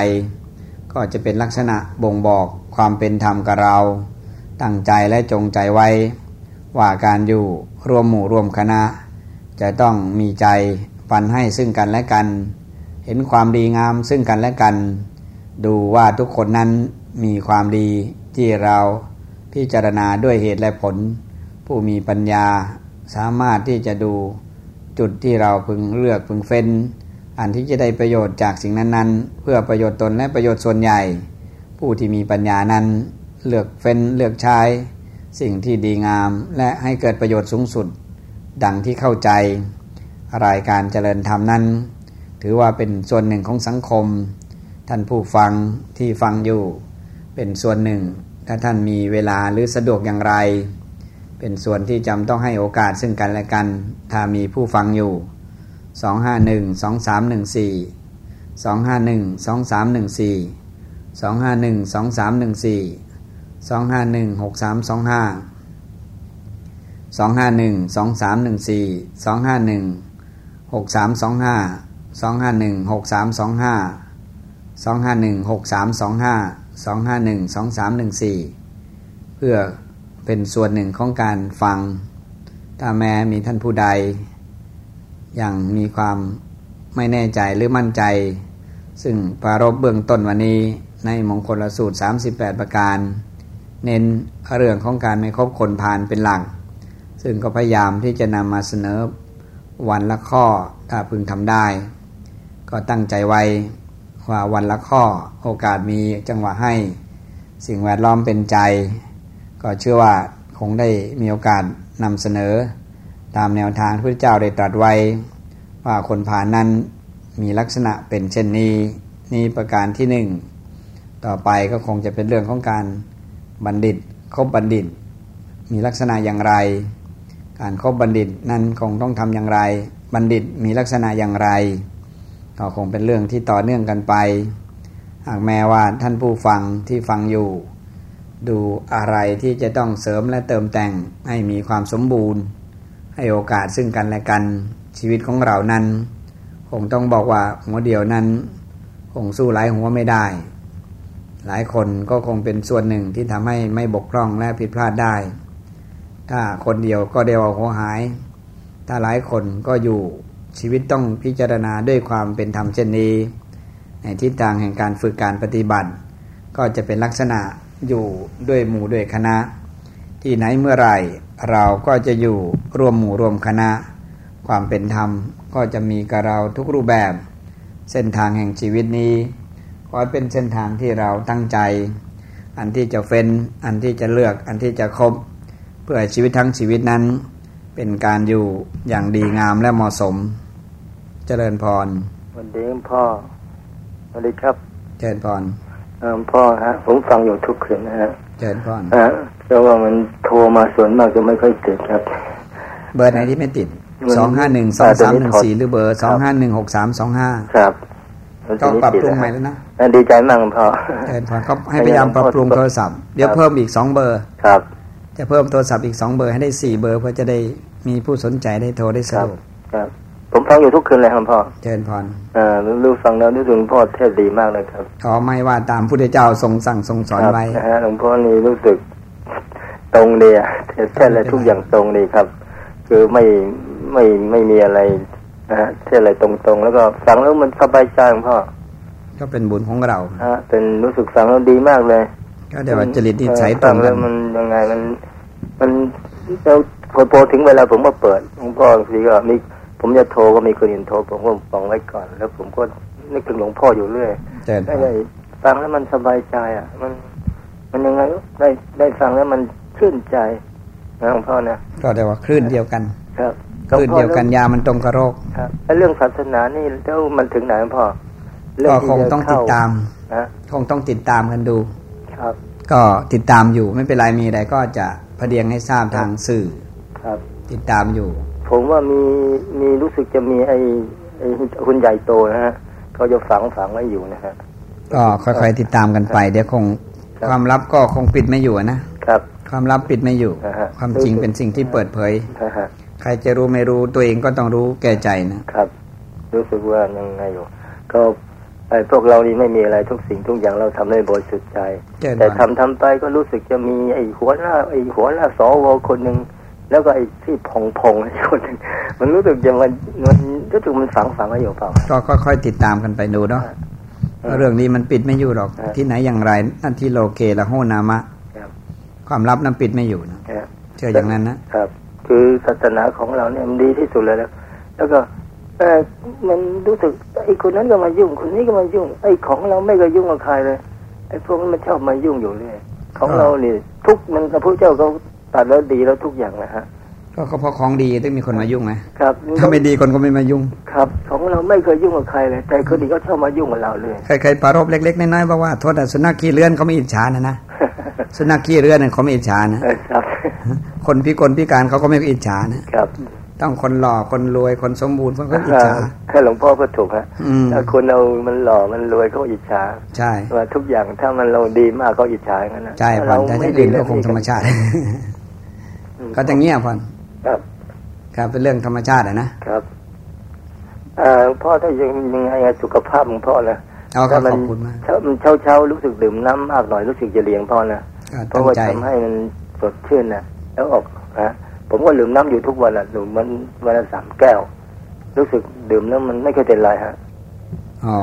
Speaker 1: ก็จะเป็นลักษณะบ่งบอกความเป็นธรรมกับเรา ตั้งใจและจงใจไว้ ว่าการอยู่รวมหมู่รวมคณะ จะต้องมีใจปันให้ซึ่งกันและกัน เห็นความดีงามซึ่งกันและกัน ดูว่าทุกคนนั้นมีความดีที่เราพิจารณาด้วยเหตุและผล ผู้มีปัญญาสามารถที่จะดูจุดที่เราพึงเลือกพึงเฟ้น อันที่จะได้ประโยชน์จากสิ่งนั้น ๆ เพื่อประโยชน์ตนและประโยชน์ส่วนใหญ่ ผู้ที่มีปัญญานั้น เลือกเฟ้นเลือกใช้สิ่งที่ดีงาม และให้เกิดประโยชน์สูงสุด ดังที่เข้าใจ รายการเจริญธรรมนั้น ถือว่าเป็นส่วนหนึ่งของสังคม ท่านผู้ฟังที่ฟังอยู่ เป็นส่วนหนึ่ง ถ้าท่านมีเวลาหรือสะดวกอย่างไร เป็นส่วนที่จำต้องให้โอกาสซึ่งกันและกัน ถ้ามีผู้ฟังอยู่ 251 2314 251 2314 251 2314 สองห้าหนึ่งหกสามสองห้าสองห้าหนึ่งสองสามหนึ่งสี่สองห้าหนึ่งหกสามสองห้าสองห้าหนึ่งหกสามสองห้าสองห้าหนึ่งหกสามสองห้าสองห้าหนึ่งสองสามหนึ่งสี่เพื่อเป็นส่วนหนึ่งของการฟัง ถ้าแม้มีท่านผู้ใด อย่างมีความไม่แน่ใจหรือมั่นใจ ซึ่งปารบเบื้องต้นวันนี้ในมงคลสูตร 38 ประการ เน้นเรื่องของการไม่คบคนพาลเป็นหลักซึ่งก็พยายามที่จะนำมาเสนอวันละข้อถ้าพึงทำได้ ก็ตั้งใจไว้ว่าวันละข้อโอกาสมีจังหวะให้ สิ่งแวดล้อมเป็นใจ ก็เชื่อว่าคงได้มีโอกาสนำเสนอ ตามแนวทางที่พระเจ้าได้ตรัสไว้ ว่าคนผ่านนั้นมีลักษณะเป็นเช่นนี้นี่ประการที่หนึ่งต่อไปก็คงจะเป็นเรื่องของการ บัณฑิตคบบัณฑิต มีลักษณะอย่างไร การครบบัณฑิตนั้นคงต้องทำอย่างไร บัณฑิตมีลักษณะอย่างไรก็คงเป็นเรื่องที่ต่อเนื่องกันไป หากแม้ว่าท่านผู้ฟังที่ฟังอยู่ ดูอะไรที่จะต้องเสริมและเติมแต่งให้มีความสมบูรณ์ ให้โอกาสซึ่งกันและกัน ชีวิตของเรานั้น คงต้องบอกว่าหัวเดียวนั้น คงสู้หลายหัวไม่ได้ หลายคนก็คงเป็นส่วนหนึ่งที่ทำให้ไม่บกพร่องและผิดพลาดได้ ถ้าคนเดียวก็เดียวหัวหาย ถ้าหลายคนก็อยู่ชีวิตต้องพิจารณาด้วยความเป็นธรรมเช่นนี้ ในทิศทางแห่งการฝึกการปฏิบัติ ก็จะเป็นลักษณะอยู่ด้วยหมู่ด้วยคณะ ที่ไหนเมื่อไหร่เราก็จะอยู่รวมหมู่รวมคณะ ความเป็นธรรมก็จะมีกับเราทุกรูปแบบ เส้นทางแห่งชีวิตนี้ ขอให้เป็นเส้นทางที่เราตั้งใจ อันที่จะเฟ้น อันที่จะเลือก อันที่จะคบ เพื่อชีวิตทั้งชีวิตนั้น เป็นการอยู่อย่างดีงามและเหมาะสม เจริญพร
Speaker 2: วันดีพ่อสวัสดีครับ
Speaker 1: เจริญพร
Speaker 2: เออพ่อฮะผมฟังอยู่ทุกคืนนะฮะ
Speaker 1: เจิญพร
Speaker 2: อ่าเพราะว่ามันโทรมาส่วนมากจะไม่ค่อยติดครับ
Speaker 1: เบอร์ไหนที่ไม่ติด
Speaker 2: มัน
Speaker 1: สองห้าหนึ่งสองสามหนึ่งสี่หรือเบอร์สองห้าหนึ่งหกสามสองห้า
Speaker 2: ครับ
Speaker 1: ก็ปรับปรุงใหม่แล้วนะ
Speaker 2: อ่าดีใจมากพ่อ
Speaker 1: เจิญพรก็ให้พยายามปรับปรุงโทรศัพท์เดี๋ยวเพิ่มอีกสองเบอร์
Speaker 2: ครับ
Speaker 1: จะเพิ่มโทรศัพท์อีกสองเบอร์ให้ได้สี่เบอร์เพื่อจะได้มีผู้สนใจได้โทรได้สะดวก
Speaker 2: ครับ ผมฟังอยู่ทุกคืนเลยครับพ่อ
Speaker 1: เจิญพร
Speaker 2: อ่ารู้ฟังแล้วรู้สึกพ่อเทศดีมากเลยครับ
Speaker 1: ขอไม่ว่าตามพุทธเจ้าทรงสั่งทรงสอน
Speaker 2: ครับ
Speaker 1: ไว้
Speaker 2: นะฮะหลวงพ่อนี่รู้สึกตรงดีอะเทศเทศอะไรทุกอย่างตรงดีครับ คือไม่ไม่ไม่มีอะไร นะฮะเทศอะไรตรงๆ แล้วก็ฟังแล้วมันสบายใจหลวงพ่อ
Speaker 1: ก็เป็นบุญของเรา
Speaker 2: ฮะเป็นรู้สึกฟังแล้วดีมากเลย
Speaker 1: ก็เดี๋ยวว่าจริตนิสัยตร
Speaker 2: ฟั
Speaker 1: ง
Speaker 2: ง
Speaker 1: กั
Speaker 2: แล้
Speaker 1: น
Speaker 2: วมันยังไงมัน มันแล้วพอโปรถึงเวลาผมก็เปิดหลวงพ่อบางทีก็มีผมจะโทรก็มีคนอื่นโทรผมก็ฟังไว้ก่อน แล้วผมก็นึกถึงหลวงพ่ออยู่เรื่อย
Speaker 1: เจิญพ
Speaker 2: ได้
Speaker 1: ร
Speaker 2: ได้ฟังแล้วมันสบายใจ อะ มัน มันยังไงได้ได้ฟังแล้วมันชื่นใจนะหลวงพ่อนะ
Speaker 1: ก็เดี๋ยวว่าคลื่นเดียวกัน
Speaker 2: ครับ
Speaker 1: คลื่นเดียวกันยามันตรงกระโรค
Speaker 2: ครับแล้วเรื่องศาสนานี่แล้วมันถึงไหนหลวงพ่อเรื่
Speaker 1: ก็
Speaker 2: ที่
Speaker 1: คงต้อง
Speaker 2: จะ
Speaker 1: ติด
Speaker 2: เข้
Speaker 1: ตาม
Speaker 2: นะ
Speaker 1: คงต้องติดตามกันดู
Speaker 2: ครับ
Speaker 1: ก็ติดตามอยู่ไม่เป็นไรมีอะไรก็จะพเดียงให้ทราบทางสื่อ
Speaker 2: ครับ
Speaker 1: ติดตามอยู่
Speaker 2: ผมว่ามีมีรู้สึกจะมีไอ้ไอ้คุณใหญ่โตนะฮะเขาจะฝังฝังไว้อยู่นะฮะ
Speaker 1: ก็ค่อยๆติดตามกันไป เดี๋ยวคง
Speaker 2: ครับ
Speaker 1: ความลับก็คงปิดไม่อยู่อะนะครับ ความลับปิดไม่อยู่
Speaker 2: อ่าฮะ
Speaker 1: ความจริงเป็นสิ่งที่เปิดเผย
Speaker 2: นะฮะ
Speaker 1: ใครจะรู้ไม่รู้ตัวเองก็ต้องรู้แก่ใจนะ
Speaker 2: ครับ รู้สึกว่ายังไงอยู่ ก็ไอ้พวกเรานี่ไม่มีอะไรทุกสิ่งทุกอย่างเราทำได้บริสุทธิ์ใจ
Speaker 1: เจิญ
Speaker 2: แต่
Speaker 1: พร
Speaker 2: ทำทำไปก็รู้สึกจะมีไอ้หัวหน้าไอ้หัวหน้าสวคนหนึ่งแล้วก็ไอ้ที่พองพองๆไอ้คนหนึ่งมันรู้สึกจะมันมันรู้สึกมันฝังฝังไว้อยู่เปล่า
Speaker 1: ก็ค่อยๆติดตามกันไปดูเนาะ
Speaker 2: เออ
Speaker 1: เรื่องนี้มันปิดไม่อยู่หรอก
Speaker 2: เออ
Speaker 1: ที่ไหนอย่างไรนั่นที่โลเกละโหนามะ
Speaker 2: ครับ
Speaker 1: ความลับนั้นปิดไม่อยู่นะ
Speaker 2: นะฮะ
Speaker 1: เชื่ออย่างนั้นนะ
Speaker 2: ครับ คือศาสนาของเราเนี่ยมันดีที่สุดเลยแล้วแล้วก็เออมันรู้สึกไอ้คนนั้นก็มายุ่ง คนนี้ก็มายุ่ง ไอ้ของเราไม่เคยยุ่งกับใครเลยไอ้พวกนั้นมันชอบมายุ่งอยู่เรื่อยของ
Speaker 1: ครับ
Speaker 2: เรานี่ทุกมันพระพุทธเจ้าเขาตัดแล้วดีแล้วทุกอย่างนะฮะ
Speaker 1: ก็เพราะของดีต้องมีคนมายุ่งไหม
Speaker 2: ครับ
Speaker 1: ถ้าไม่ดีคนก็ไม่มายุ่ง
Speaker 2: ครับ ของเราไม่เคยยุ่งกับใครเลย แต่คนอื่นก็ชอบมายุ่งกับเราเลย
Speaker 1: ใครๆปรารบเล็กๆน้อยๆบอกว่าโทษแต่สุนัขขี้เลื่อนเขาไม่อิจฉานะนะสุนัขขี้เลื่อนเนี่ยเขาไม่อิจฉานะ
Speaker 2: เออครับ
Speaker 1: คนพิกลพิการเขาก็ไม่อิจฉานะครับ ต้องคนหล่อคนรวยคนสมบูรณ์คนก็อิจฉา
Speaker 2: ถ้าหลวงพ่อก็ถูกฮะ
Speaker 1: อืม
Speaker 2: ถ้าคนเรามันหล่อมันรวยเขาอิจฉา
Speaker 1: ใช่
Speaker 2: ว่าทุกอย่างถ้ามันเราดีมากเขาอิจฉาอย่างนั้นนะ
Speaker 1: ใช่
Speaker 2: ถ้า
Speaker 1: พอนแต่ที่อื่นก็คงธรรมชาติ
Speaker 2: อืม
Speaker 1: ก็จะเงียบพอน
Speaker 2: ครับ
Speaker 1: ครับเป็นเรื่องธรรมชาติอะนะครับ
Speaker 2: เอ่อพ่อถ้ายังยังไงอะสุขภาพของพ่อนะ
Speaker 1: เอาครั
Speaker 2: ถ้า
Speaker 1: บ
Speaker 2: มั
Speaker 1: ขอบคุณมาก
Speaker 2: ถ้ามันเช้าเช้าๆรู้สึกดื่มน้ำมากหน่อยรู้สึกจะเลี้ยงพ่อนะ
Speaker 1: ก็
Speaker 2: เพ
Speaker 1: ตั้
Speaker 2: ราะ
Speaker 1: ง
Speaker 2: ว่า
Speaker 1: ใจ
Speaker 2: ทำให้มันสดชื่นนะ แล้วออกนะผมก็ดื่มน้ำอยู่ทุกวันอะดื่มมันวันละสามแก้ว รู้สึกดื่มแล้วมันไม่เคยเป็นไรฮะ
Speaker 1: อ๋อ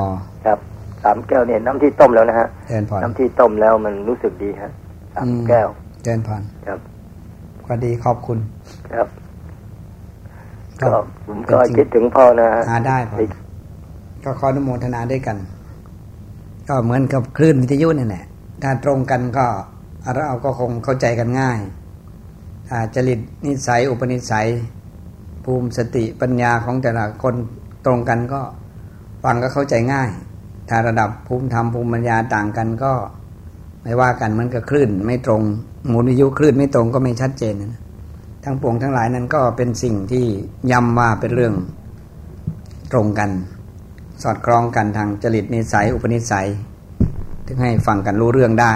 Speaker 2: ครับสามแก้วเนี่ยน้ำที่ต้มแล้วนะฮะ
Speaker 1: เจริญพร
Speaker 2: น้ำที่ต้มแล้วมันรู้สึกดีฮะสาม
Speaker 1: อืม
Speaker 2: แก้ว
Speaker 1: เจริญพร
Speaker 2: ครับ
Speaker 1: ก็ดีขอบคุณ
Speaker 2: ครับ
Speaker 1: ก็
Speaker 2: ก็ผมก็
Speaker 1: เป็นจริง
Speaker 2: คิดถึงพ่อนะฮะ
Speaker 1: หาได้พอก็ขออนุโมทนาด้วยกัน ก็เหมือนกับคลื่นวิทยุนี่แหละถ้าตรงกันก็เราก็คงเข้าใจกันง่ายถ้า จริตนิสัยอุปนิสัย ภูมิสติปัญญาของแต่ละคนตรงกันก็ฟังก็เข้าใจง่าย ถ้าระดับภูมิธรรมภูมิปัญญาต่างกันก็ไม่ว่ากันมันกับคลื่นไม่ตรงหมุนวิยุคลื่นไม่ตรงก็ไม่ชัดเจนนะทั้งปวงทั้งหลายนั้นก็เป็นสิ่งที่ย้ำว่าเป็นเรื่องตรงกัน สอดคล้องกันทางจริตนิสัยอุปนิสัย ถึงให้ฟังกันรู้เรื่องได้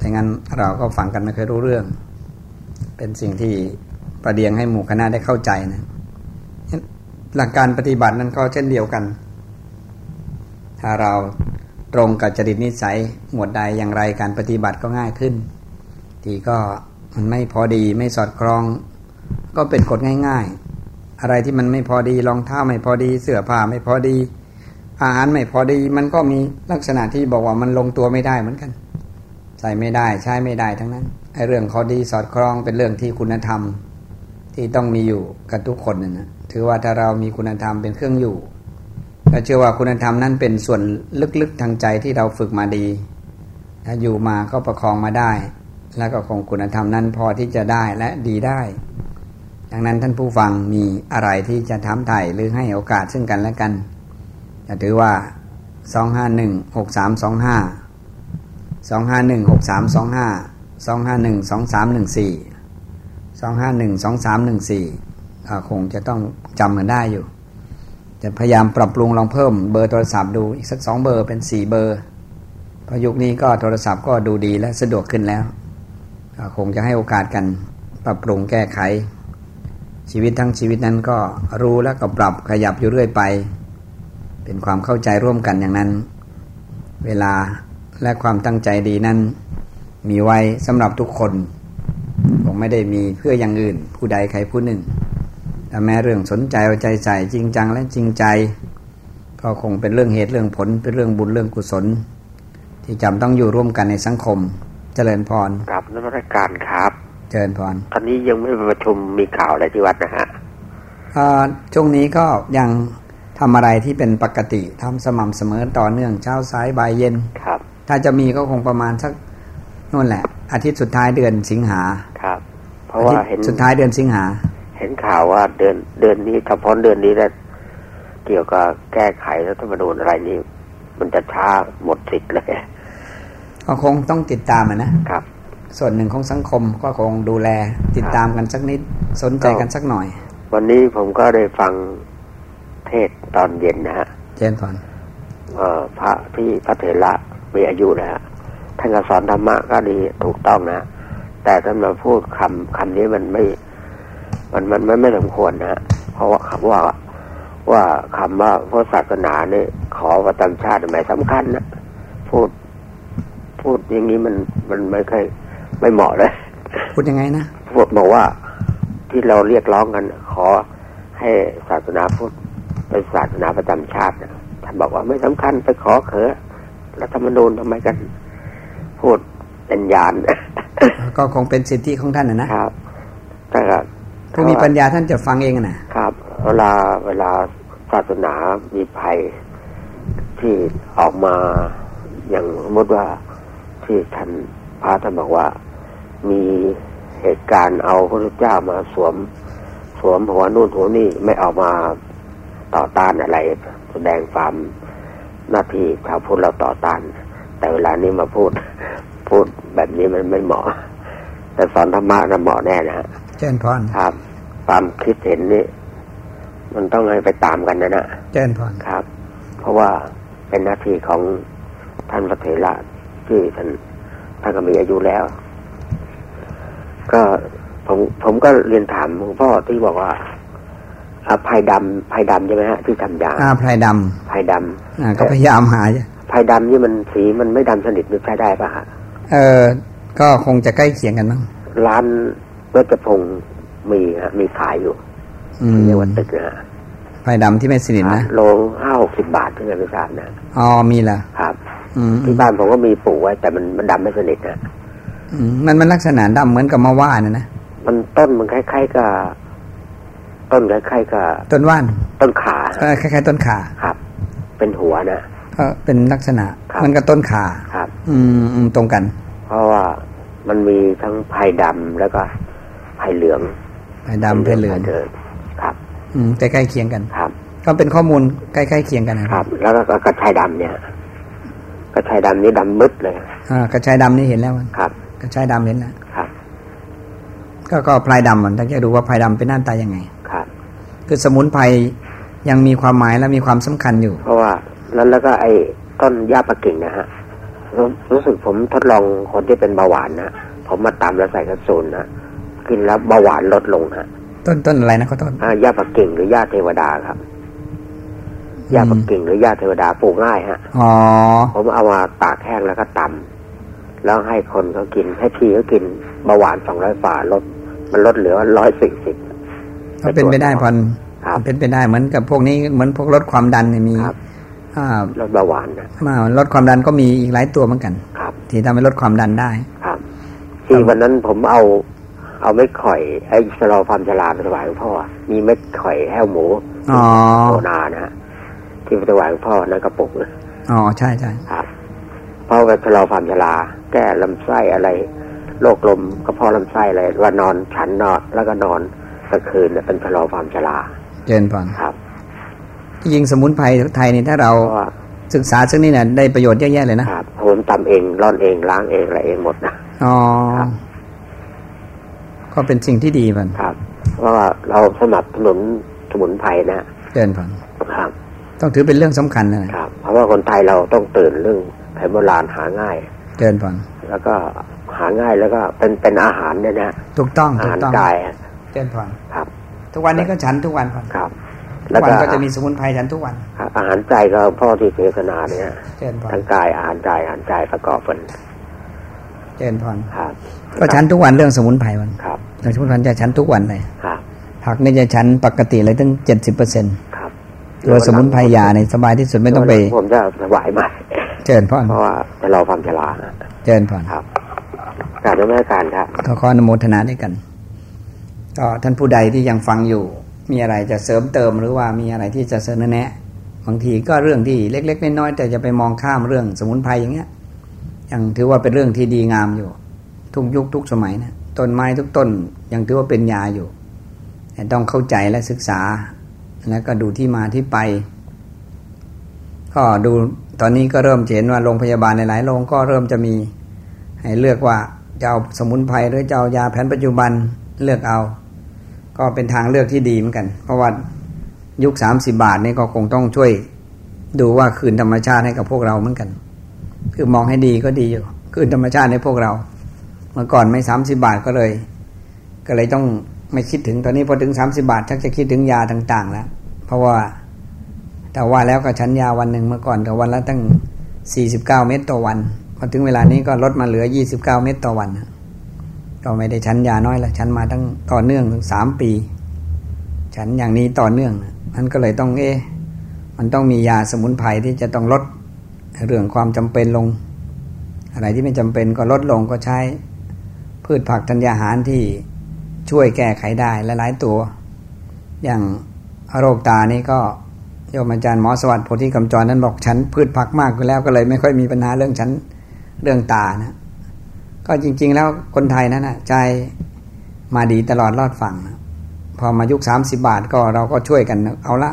Speaker 1: ถ้างั้นเราก็ฟังกันไม่เคยรู้เรื่อง เป็นสิ่งที่ประเดียงให้หมู่คณะได้เข้าใจนะหลักการปฏิบัตินั้นก็เช่นเดียวกัน ถ้าเราตรงกับจริตนิสัยหมวดใดอย่างไรการปฏิบัติก็ง่ายขึ้น ทีก็มันไม่พอดีไม่สอดคล้อง ก็เป็นกฎง่าย ๆ อะไรที่มันไม่พอดีรองเท้าไม่พอดี เสื้อผ้าไม่พอดี อาหารไม่พอดี มันก็มีลักษณะที่บอกว่ามันลงตัวไม่ได้เหมือนกัน ใส่ไม่ได้ใช้ไม่ได้ทั้งนั้น ไอ้เรื่องข้อดีสอดคล้องเป็นเรื่องที่คุณธรรมที่ต้องมีอยู่กับทุกคนนะถือว่าถ้าเรามีคุณธรรมเป็นเครื่องอยู่ก็เชื่อว่าคุณธรรมนั้นเป็นส่วนลึกๆทางใจที่เราฝึกมาดีถ้าอยู่มาก็ประคองมาได้ แล้วก็คงคุณธรรมนั้นพอที่จะได้และดีได้ ดังนั้นท่านผู้ฟังมีอะไรที่จะถามไถ่หรือให้โอกาสซึ่งกันและกันจะถือว่าสองห้าหนึ่งหก สองห้าหนึ่งสองสามหนึ่งสี่สองห้าหนึ่งสองสามหนึ่งสี่คงจะต้องจำกันได้อยู่ จะพยายามปรับปรุงลองเพิ่มเบอร์โทรศัพท์ดูอีกสักสองเบอร์เป็นสี่เบอร์พราะยุคนี้ก็โทรศัพท์ก็ดูดีและสะดวกขึ้นแล้วคงจะให้โอกาสกันปรับปรุงแก้ไข ชีวิตทั้งชีวิตนั้นก็รู้แล้วก็ปรับขยับอยู่เรื่อยไป เป็นความเข้าใจร่วมกันอย่างนั้น เวลาและความตั้งใจดีนั้น มีไว้สำหรับทุกคนคงไม่ได้มีเพื่ออย่างอื่น ผู้ใดใครผู้หนึ่งแต่แม้เรื่องสนใจเอาใจใส่จริงจังและจริงใจ ก็คงเป็นเรื่องเหตุเรื่องผล เป็นเรื่องบุญเรื่องกุศล ที่จำต้องอยู่ร่วมกันในสังคม เจริญพร
Speaker 3: กับนักการครับ
Speaker 1: เจริญพร
Speaker 3: ตอนนี้ยังไม่ประชุมมีข่าวอะไรที่วัดนะฮะ
Speaker 1: ช่วงนี้ก็ยังทำอะไรที่เป็นปกติทำสม่ำเสมอต่อเนื่องเช้าสายบ่ายเย็น
Speaker 3: ครับ
Speaker 1: ถ้าจะมีก็คงประมาณสัก นู่นแหละ อาทิตย์สุดท้ายเดือนสิงหา
Speaker 3: ครับ เพราะว่าเห็น
Speaker 1: สุดท้ายเดือนสิงหา
Speaker 3: เห็นข่าวว่าเดือนเดือนนี้เฉพาะเดือนนี้แล้วเกี่ยวกับแก้ไขรัฐธรรมนูญอะไรนี้ มันจะช้าหมดสิทธิ์เลย
Speaker 1: ก็คงต้องติดตามนะครับ ส่วนหนึ่งของสังคมก็คงดูแลติดตามกันสักนิดสนใจกันสักหน่อย
Speaker 3: วันนี้ผมก็ได้ฟังเทศตอนเย็นนะฮะ
Speaker 1: เจนพอน
Speaker 3: เอ่อพระที่พระเถระมีอายุนะฮะ ท่านก็สอนธรรมะก็ดีถูกต้องนะ แต่ท่านมาพูดคำคำนี้มันไม่ มันมันไม่ไม่สมควรนะเพราะว่าคำว่าว่าคำว่าพระศาสนาเนี่ยขอประจำชาติหมายสำคัญนะพูดพูดอย่างนี้มันมันไม่ค่อยไม่เหมาะเลย
Speaker 1: พูดยังไงนะ
Speaker 3: พูดบอกว่าที่เราเรียกร้องกัน ขอให้ศาสนาพุทธเป็นศาสนาประจำชาติท่านบอกว่าไม่สำคัญไปขอเขอรัฐธรรมนูญทำไมกัน พูดเป็นญาณ
Speaker 1: ก็คงเป็นสิทธิของท่านนะ
Speaker 3: ครับแต่
Speaker 1: ถ้ามีปัญญาท่านจะฟังเองนะ
Speaker 3: ครับ เวลาเวลาศาสนามีภัยที่ออกมาอย่างสมมติว่าที่ท่านพระท่านบอกว่า มีเหตุการณ์เอาพระเจ้ามาสวม สวมหัวนู่นหัวนี่ไม่ออกมาต่อต้านอะไร แสดงความหน้าที่ชาวพุทธเราต่อต้าน แต่เวลานี้มาพูด พูดแบบนี้มันไม่เหมาะ แต่สอนธรรมะน่ะเหมาะแน่นะ
Speaker 1: เจนพร
Speaker 3: ครับ ความคิดเห็นนี่มันต้องให้ไปตามกันนะนะ
Speaker 1: เจนพร
Speaker 3: ครับ เพราะว่าเป็นหน้าที่ของท่านพระเถระที่ท่านท่านก็มีอายุแล้ว ก็ผมผมก็เรียนถามหลวงพ่อที่บอกว่าอาภัยดำภัยดำใช่ไหมฮะที่ทำยา
Speaker 1: อ่าภัยดำ
Speaker 3: ภัยดำ
Speaker 1: อ่าก็พยายามหา
Speaker 3: ภัยดำนี่มันสีมันไม่ดำสนิทมันใช้ได้ปะฮะ
Speaker 1: เออ ก็คงจะใกล้เคียงกันมั้ง
Speaker 3: ร้านเวชพงศ์มีฮะมีขายอยู่เรียกว่าตึกนะฮะ
Speaker 1: ภัยดำที่ไม่สนิทนะ
Speaker 3: โลห้าหกสิบบาทที่ไม่ทราบนะ
Speaker 1: อ๋อมีละ
Speaker 3: ครับที่บ้านผมก็มีปลูกไว้ แต่มันมันดำไม่สนิทนะ
Speaker 1: มันมันลักษณะดำเหมือนกับมะว่านะนะ
Speaker 3: มันต้นมันคล้ายๆกับต้นคล้ายๆกับ
Speaker 1: ต้นว่าน
Speaker 3: ต้นขา
Speaker 1: คล้ายๆต้นขา
Speaker 3: ครับ เป็นหัวนะ
Speaker 1: ก็เป็นลักษณะ มันก็ต้นขา
Speaker 3: ครับ
Speaker 1: อืมตรงกัน
Speaker 3: เพราะว่ามันมีทั้งไผ่ดำแล้วก็ไผ่เหลือง
Speaker 1: ไผ่ดำไผ่เหลือง
Speaker 3: ครับ
Speaker 1: อืมใกล้ๆเคียงกัน
Speaker 3: ครับ
Speaker 1: ก็เป็นข้อมูลใกล้ๆเคียงกัน
Speaker 3: นะครับ แล้วก็กระชายดำเนี่ยกระชายดำนี่ดำมืดเลย
Speaker 1: อ่ากระชายดำนี่เห็นแล้ว
Speaker 3: ครับ
Speaker 1: กระชายดำเห็นแล้ว
Speaker 3: ครับ
Speaker 1: ก็ก็พลายดำมันต้องจะดูว่าพลายดำเป็นหน้าตายังไงคือสมุนไพรยังมีความหมายและมีความสำคัญอยู่
Speaker 3: เพราะว่า แล้วแล้วก็ไอ้ต้นหญ้าปะกิ่งนะฮะรู้สึกผมทดลองคนที่เป็นเบาหวานนะผมมาตามแล้วใส่กระสุนนะกินแล้วเบาหวานลดลงฮะ
Speaker 1: ต้นต้นอะไรนะเขาต้น
Speaker 3: อ่าหญ้าปะกิ่งหรือหญ้าเทวดาครับหญ้าปะกิ่งหรือหญ้าเทวดาปลูกง่ายฮะ
Speaker 1: อ๋อ
Speaker 3: ผมเอามาตากแห้งแล้วก็ตำแล้วให้คนเขากินให้พี่เขากินเบาหวานสองร้อยฝาลด มันลดเหลือร้อยสี่สิบ
Speaker 1: ก็เป็นไปได้พอนเป็นไปได้เหมือนกับพวกนี้เหมือนพวกลดความดันเนี่ยมี
Speaker 3: ลดเบาหวานนะ
Speaker 1: มาลดความดันก็มีอีกหลายตัวเหมือนกัน
Speaker 3: ครับ
Speaker 1: ที่ทำให้ลดความดันได้
Speaker 3: ครับ ที่วันนั้นผมเอา เอาเม็ดข่อยไอ้สลอความฉลาดไปถวายหลวงพ่อ มีเม็ดข่อยแห้วหมูโซนานะที่ไปถวายหลวงพ่อนั่นกระปุกนะ
Speaker 1: อ๋อใช่ใช่
Speaker 3: ครับเพราะว่าชะลอความชราแก้ลำไส้อะไรโรคลมกระเพาะลำไส้อะไรว่านอนฉันนอนแล้วก็นอนกลางคืนเนี่ยเป็นชะลอความชรา
Speaker 1: เจนพอน
Speaker 3: ครับ
Speaker 1: ที่จริงสมุนไพรไทยนี่ถ้าเราศึกษาซึ่งนี่เนี่ยได้ประโยชน์เยอะแยะเลยนะ
Speaker 3: ครับผมทำเองร่อนเองล้างเองอะไรเองหมดนะ
Speaker 1: อ๋อก็เป็นสิ่งที่ดีมัน
Speaker 3: ครับ เพราะว่าเราสนับสนุนสมุนไพรนะ
Speaker 1: เดินผ่น
Speaker 3: ครับ
Speaker 1: ต้องถือเป็นเรื่องสำคัญ
Speaker 3: นะครับ เพราะว่าคนไทยเราต้องตื่นเรื่องแผนโบราณหาง่าย
Speaker 1: เดินผ่น
Speaker 3: แล้วก็หาง่ายแล้วก็เป็นเป็นอาหารเนี่ยนะ
Speaker 1: ถูกต้อง
Speaker 3: อาหาร
Speaker 1: กา
Speaker 3: ย
Speaker 1: เดินผ่น
Speaker 3: ครับ
Speaker 1: ทุกวันนี้ก็ฉันทุกวันผ่น
Speaker 3: ครับ
Speaker 1: ทุกวันก็จะมีสมุนไพรฉันทุกวัน
Speaker 3: อาหารใจก็พ่อที่เทศนาเนี่ยทั้งกายอาหารใจอาหารใจประกอบกัน
Speaker 1: เจนพร
Speaker 3: ครับ
Speaker 1: ก็ฉันทุกวันเรื่องสมุนไพรมัน
Speaker 3: ครับ
Speaker 1: สมุนไพรจะฉันทุกวันเลย
Speaker 3: ครับ
Speaker 1: ผักนี่จะฉันปกติเลยตั้งเจ็ดสิบเปอร์เซ็นต์
Speaker 3: ครับ
Speaker 1: ตัวสมุนไพรยาเนี่ยสบายที่สุดไม่ต้องไป
Speaker 3: ผมจะสบายมาก
Speaker 1: เจนพร
Speaker 3: เพราะว่าเราความฉลาด
Speaker 1: เจนพร
Speaker 3: ครับการไม่การครับ
Speaker 1: ขอขอนโมทนาด้วยกันก็ท่านผู้ใดที่ยังฟังอยู่ มีอะไรจะเสริมเติมหรือว่ามีอะไรที่จะเสนอแนะบางทีก็เรื่องที่เล็ก ๆ น้อยๆแต่จะไปมองข้ามเรื่องสมุนไพรอย่างเงี้ยยังถือว่าเป็นเรื่องที่ดีงามอยู่ ทุกยุคทุกสมัยนะต้นไม้ทุกต้นยังถือว่าเป็นยาอยู่แต่ต้องเข้าใจและศึกษา แล้วก็ดูที่มาที่ไป ก็ดูตอนนี้ก็เริ่มเห็นว่าโรงพยาบาลหลายๆโรงก็เริ่มจะมี ให้เลือกว่าจะเอาสมุนไพรหรือจะเอายาแผนปัจจุบันเลือกเอา ก็เป็นทางเลือกที่ดีเหมือนกัน เพราะว่ายุคสามสิบาทนี่ก็คงต้องช่วยดูว่าคืนธรรมชาติให้กับพวกเราเหมือนกัน คือมองให้ดีก็ดีอยู่ คือธรรมชาติในพวกเรา เมื่อก่อนไม่สามสิบาทก็เลย ก็เลยต้องไม่คิดถึงตอนนี้พอถึงสามสิบาทชักจะคิดถึงยาต่าง ๆ แล้ว เพราะว่าแต่ว่าแล้วก็ชั้นยาวันหนึ่งเมื่อก่อนก็วันละตั้งสี่สิบเก้าเม็ดต่อวัน พอถึงเวลานี้ก็ลดมาเหลือยี่สิบเก้าเม็ดต่อวัน ก็ไม่ได้ชั้นยาน้อยละชั้นมาตั้งต่อเนื่องถึงสามปี ชั้นอย่างนี้ต่อเนื่องมันก็เลยต้องเอ๊ะมันต้องมียาสมุนไพรที่จะต้องลดเรื่องความจำเป็นลง อะไรที่ไม่จำเป็นก็ลดลงก็ใช้ พืชผักธัญญาหารที่ช่วยแก้ไขได้ลหลายตัว อย่างโรคตานี่ก็โยมอาจารย์หมอสวัสดิ์โพธิกำจรนั้นบอกฉันพืชผักมากอยู่แล้วก็เลยไม่ค่อยมีปัญหาเรื่องฉันเรื่องตานะ ก็จริง ๆ แล้วคนไทยนั้นนะใจมาดีตลอดรอดฝั่งนะพอมายุคสามสิบาทก็เราก็ช่วยกันเอาละ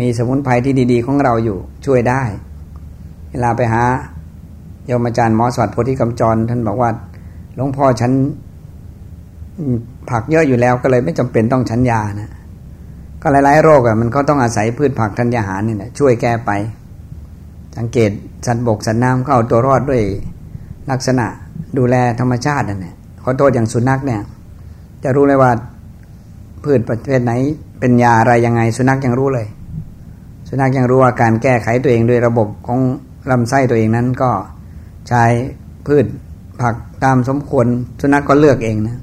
Speaker 1: มีสมุนไพรที่ดีๆ ของเราอยู่ช่วยได้ เวลาไปหาโยมอาจารย์หมอสวัสดิ์โพธิกำจร ท่านบอกว่าหลวงพ่อฉันผักเยอะอยู่แล้วก็เลยไม่จำเป็นต้องฉันยานะก็หลายๆโรคอะมันก็ต้องอาศัยพืชผักธัญญาหารนี่แหละช่วยแก้ไป สังเกตสัตว์บกสัตว์น้ำเขาเอาตัวรอดด้วยลักษณะ ดูแลธรรมชาตินั่นแหละขอโทษอย่างสุนัขเนี่ย จะรู้เลยว่าพืชประเภทไหน เป็นยาอะไรยังไง สุนัขยังรู้เลย สุนัขยังรู้ว่าการแก้ไขตัวเองด้วยระบบของลำไส้ตัวเองนั้นก็ใช้พืชผักตามสมควรสุนัขกก็เลือกเองนะ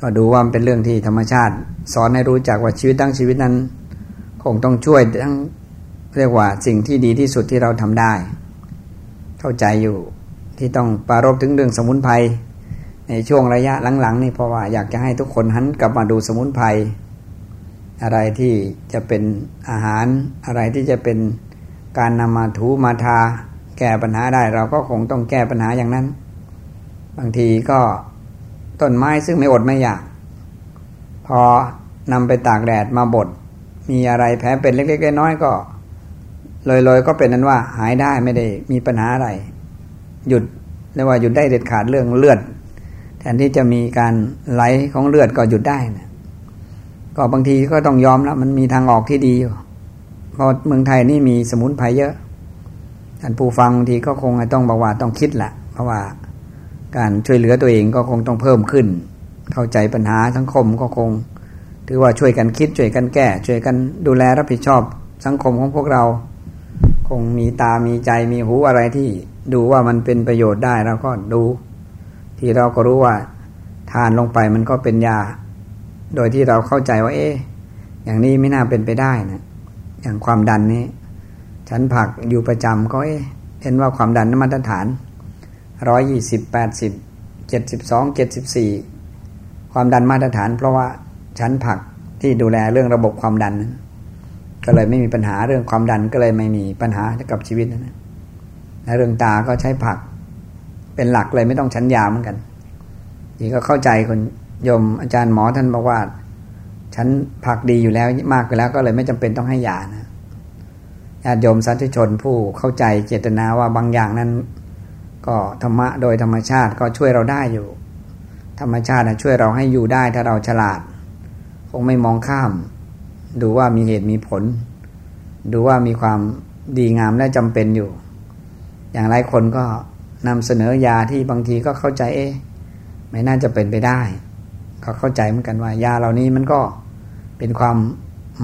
Speaker 1: ก็ดูว่ามันเป็นเรื่องที่ธรรมชาติ สอนให้รู้จักว่าชีวิตตั้งชีวิตนั้น คงต้องช่วยทั้งเรียกว่าสิ่งที่ดีที่สุดที่เราทำได้ เข้าใจอยู่ ที่ต้องปารบถึงเรื่องสมุนไพรในช่วงระยะหลังๆนี่เพราะว่าอยากจะให้ทุกคนหันกลับมาดูสมุนไพรอะไรที่จะเป็นอาหารอะไรที่จะเป็นการนำมาถูมาทา แก้ปัญหาได้เราก็คงต้องแก้ปัญหาอย่างนั้น บางทีก็ต้นไม้ซึ่งไม่อดไม่อยาก พอนำไปตากแดดมาบดมีอะไรแผลเป็นเล็กๆน้อยๆก็เลยๆก็เป็นนั้นว่าหายได้ไม่ได้มีปัญหาอะไร หยุดเรียกว่าหยุดได้เด็ดขาดเรื่องเลือดแทนที่จะมีการไหลของเลือดก็หยุดได้นะก็บางทีก็ต้องยอมแล้วมันมีทางออกที่ดีอยู่เพราะเมืองไทยนี่มีสมุนไพรเยอะท่านผู้ฟังทีก็คงต้องบอกว่าต้องคิดแหละเพราะว่าการช่วยเหลือตัวเองก็คงต้องเพิ่มขึ้น เข้าใจปัญหาสังคมก็คง ถือว่าช่วยกันคิดช่วยกันแก้ ช่วยกันดูแลรับผิดชอบสังคมของพวกเรา คงมีตามีใจมีหูอะไรที่ ดูว่ามันเป็นประโยชน์ได้เราก็ดู ที่เราก็รู้ว่า ทานลงไปมันก็เป็นยา โดยที่เราเข้าใจว่า เอ๊ะอย่างนี้ไม่น่าเป็นไปได้นะอย่างความดันนี้ ฉันผักอยู่ประจำก็เอ๊เห็นว่าความดันนมาตรฐานร้อยยี่สิบแปดสิบเจ็ดสิบสองเจ็ดสิบสี่ความดันมาตรฐาน เพราะว่าฉันผักที่ดูแลเรื่องระบบความดันนั้นก็เลยไม่มีปัญหาเรื่องความดันก็เลยไม่มีปัญหากับชีวิตนะใน เรื่องตาก็ใช้ผัก เป็นหลักเลยไม่ต้องชั้นยาเหมือนกันนี่ก็เข้าใจคนยมอาจารย์หมอท่านบอกว่าฉันผักดีอยู่แล้วมากไปแล้วก็เลยไม่จำเป็นต้องให้ยานะญาติโยมสาธุชนผู้เข้าใจเจตนาว่าบางอย่างนั้นก็ก็ธรรมะโดยธรรมชาติก็ช่วยเราได้อยู่ ธรรมชาติช่วยเราให้อยู่ได้ถ้าเราฉลาด คงไม่มองข้าม ดูว่ามีเหตุมีผล ดูว่ามีความดีงามและจำเป็นอยู่ อย่างหลายคนก็นำเสนอยาที่บางทีก็เข้าใจเอ๊ะไม่น่าจะเป็นไปได้ ก็เข้าใจเหมือนกันว่ายาเหล่านี้มันก็เป็นความ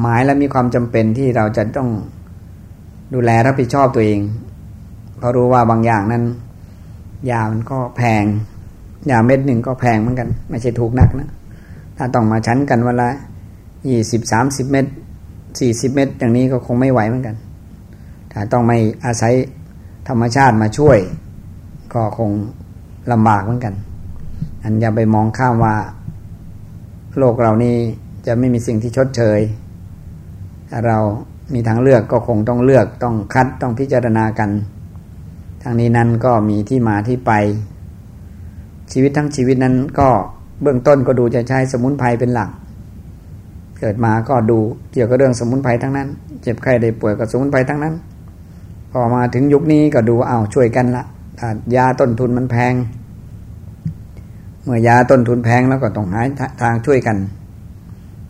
Speaker 1: หมายและมีความจำเป็นที่เราจะต้องดูแลรับผิดชอบตัวเอง เพราะรู้ว่าบางอย่างนั้น ยามันก็แพง ยาเม็ดหนึ่งก็แพงเหมือนกัน ไม่ใช่ถูกนักนะ ถ้าต้องมาชั้นกันวันละยี่สิบสามสิบเม็ดสี่สิบเม็ดอย่างนี้ก็คงไม่ไหวเหมือนกัน ถ้าต้องไม่อาศัย ธรรมชาติมาช่วย ก็คงลำบากเหมือนกัน อันอย่าไปมองข้ามว่า โลกเรานี้จะไม่มีสิ่งที่ชดเชยถ้าเรามีทางเลือกก็คงต้องเลือกต้องคัดต้องพิจารณากันทางนี้นั้นก็มีที่มาที่ไป ชีวิตทั้งชีวิตนั้นก็เบื้องต้นก็ดูจะใช้สมุนไพรเป็นหลัก เกิดมาก็ดูเกี่ยวกับเรื่องสมุนไพรทั้งนั้น เจ็บไข้ได้ป่วยกับสมุนไพรทั้งนั้น พอมาถึงยุคนี้ก็ดูเอาช่วยกันละยาต้นทุนมันแพง เมื่อยาต้นทุนแพงแล้วก็ต้องหาทางช่วยกัน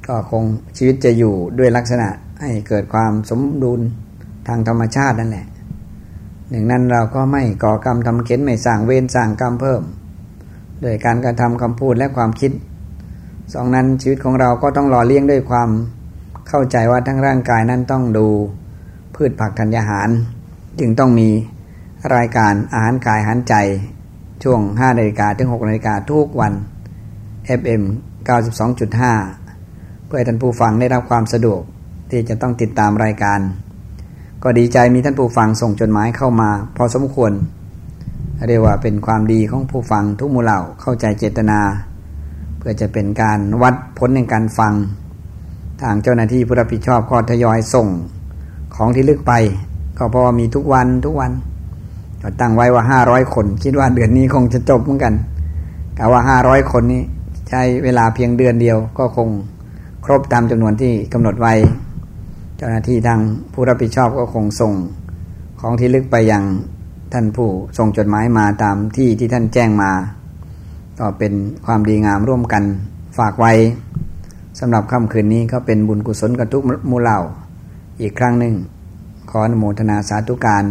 Speaker 1: ก็คงชีวิตจะอยู่ด้วยลักษณะให้เกิดความสมดุลทางธรรมชาตินั่นแหละหนึ่งนั้นเราก็ไม่ก่อกรรมทำเข็นไม่สร้างเวรสร้างกรรมเพิ่ม โดยการกระทำคำพูดและความคิด สองนั้นชีวิตของเราก็ต้องหล่อเลี้ยงด้วยความเข้าใจว่าทั้งร่างกายนั้นต้องดูพืชผักธัญญาหาร จึงต้องมีรายการอาหารกายอาหารใจ ช่วง 5นาฬิกาถึง 6นาฬิกาทุกวัน FM 92.5 เพื่อให้ท่านผู้ฟังได้รับความสะดวกที่จะต้องติดตามรายการ ก็ดีใจมีท่านผู้ฟังส่งจดหมายเข้ามา พอสมควร เรียกว่าเป็นความดีของผู้ฟังทุกมูเหล่าเข้าใจเจตนา เพื่อจะเป็นการวัดผลในการฟัง ทางเจ้าหน้าที่ผู้รับผิดชอบก็ทยอยส่งของที่ลึกไป ก็เพราะว่ามีทุกวันทุกวันก็ตั้งไว้ว่าห้าร้อยคน คิดว่าเดือนนี้คงจะจบเหมือนกันกะว่าห้าร้อยคนนี้ใช้เวลาเพียงเดือนเดียว ก็คงครบตามจำนวนที่กำหนดไว้ เจ้าหน้าที่ทางผู้รับผิดชอบก็คงส่งของที่ลึกไปยังท่านผู้ส่งจดหมายมาตามที่ที่ท่านแจ้งมา ก็เป็นความดีงามร่วมกันฝากไว้สำหรับค่ำคืนนี้ก็เป็นบุญกุศลกับทุกมูเหล่าอีกครั้งหนึ่ง ขออนุโมทนาสาธุการ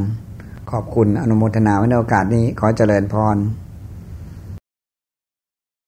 Speaker 1: ขอบคุณอนุโมทนาไว้ในโอกาสนี้ขอเจริญพร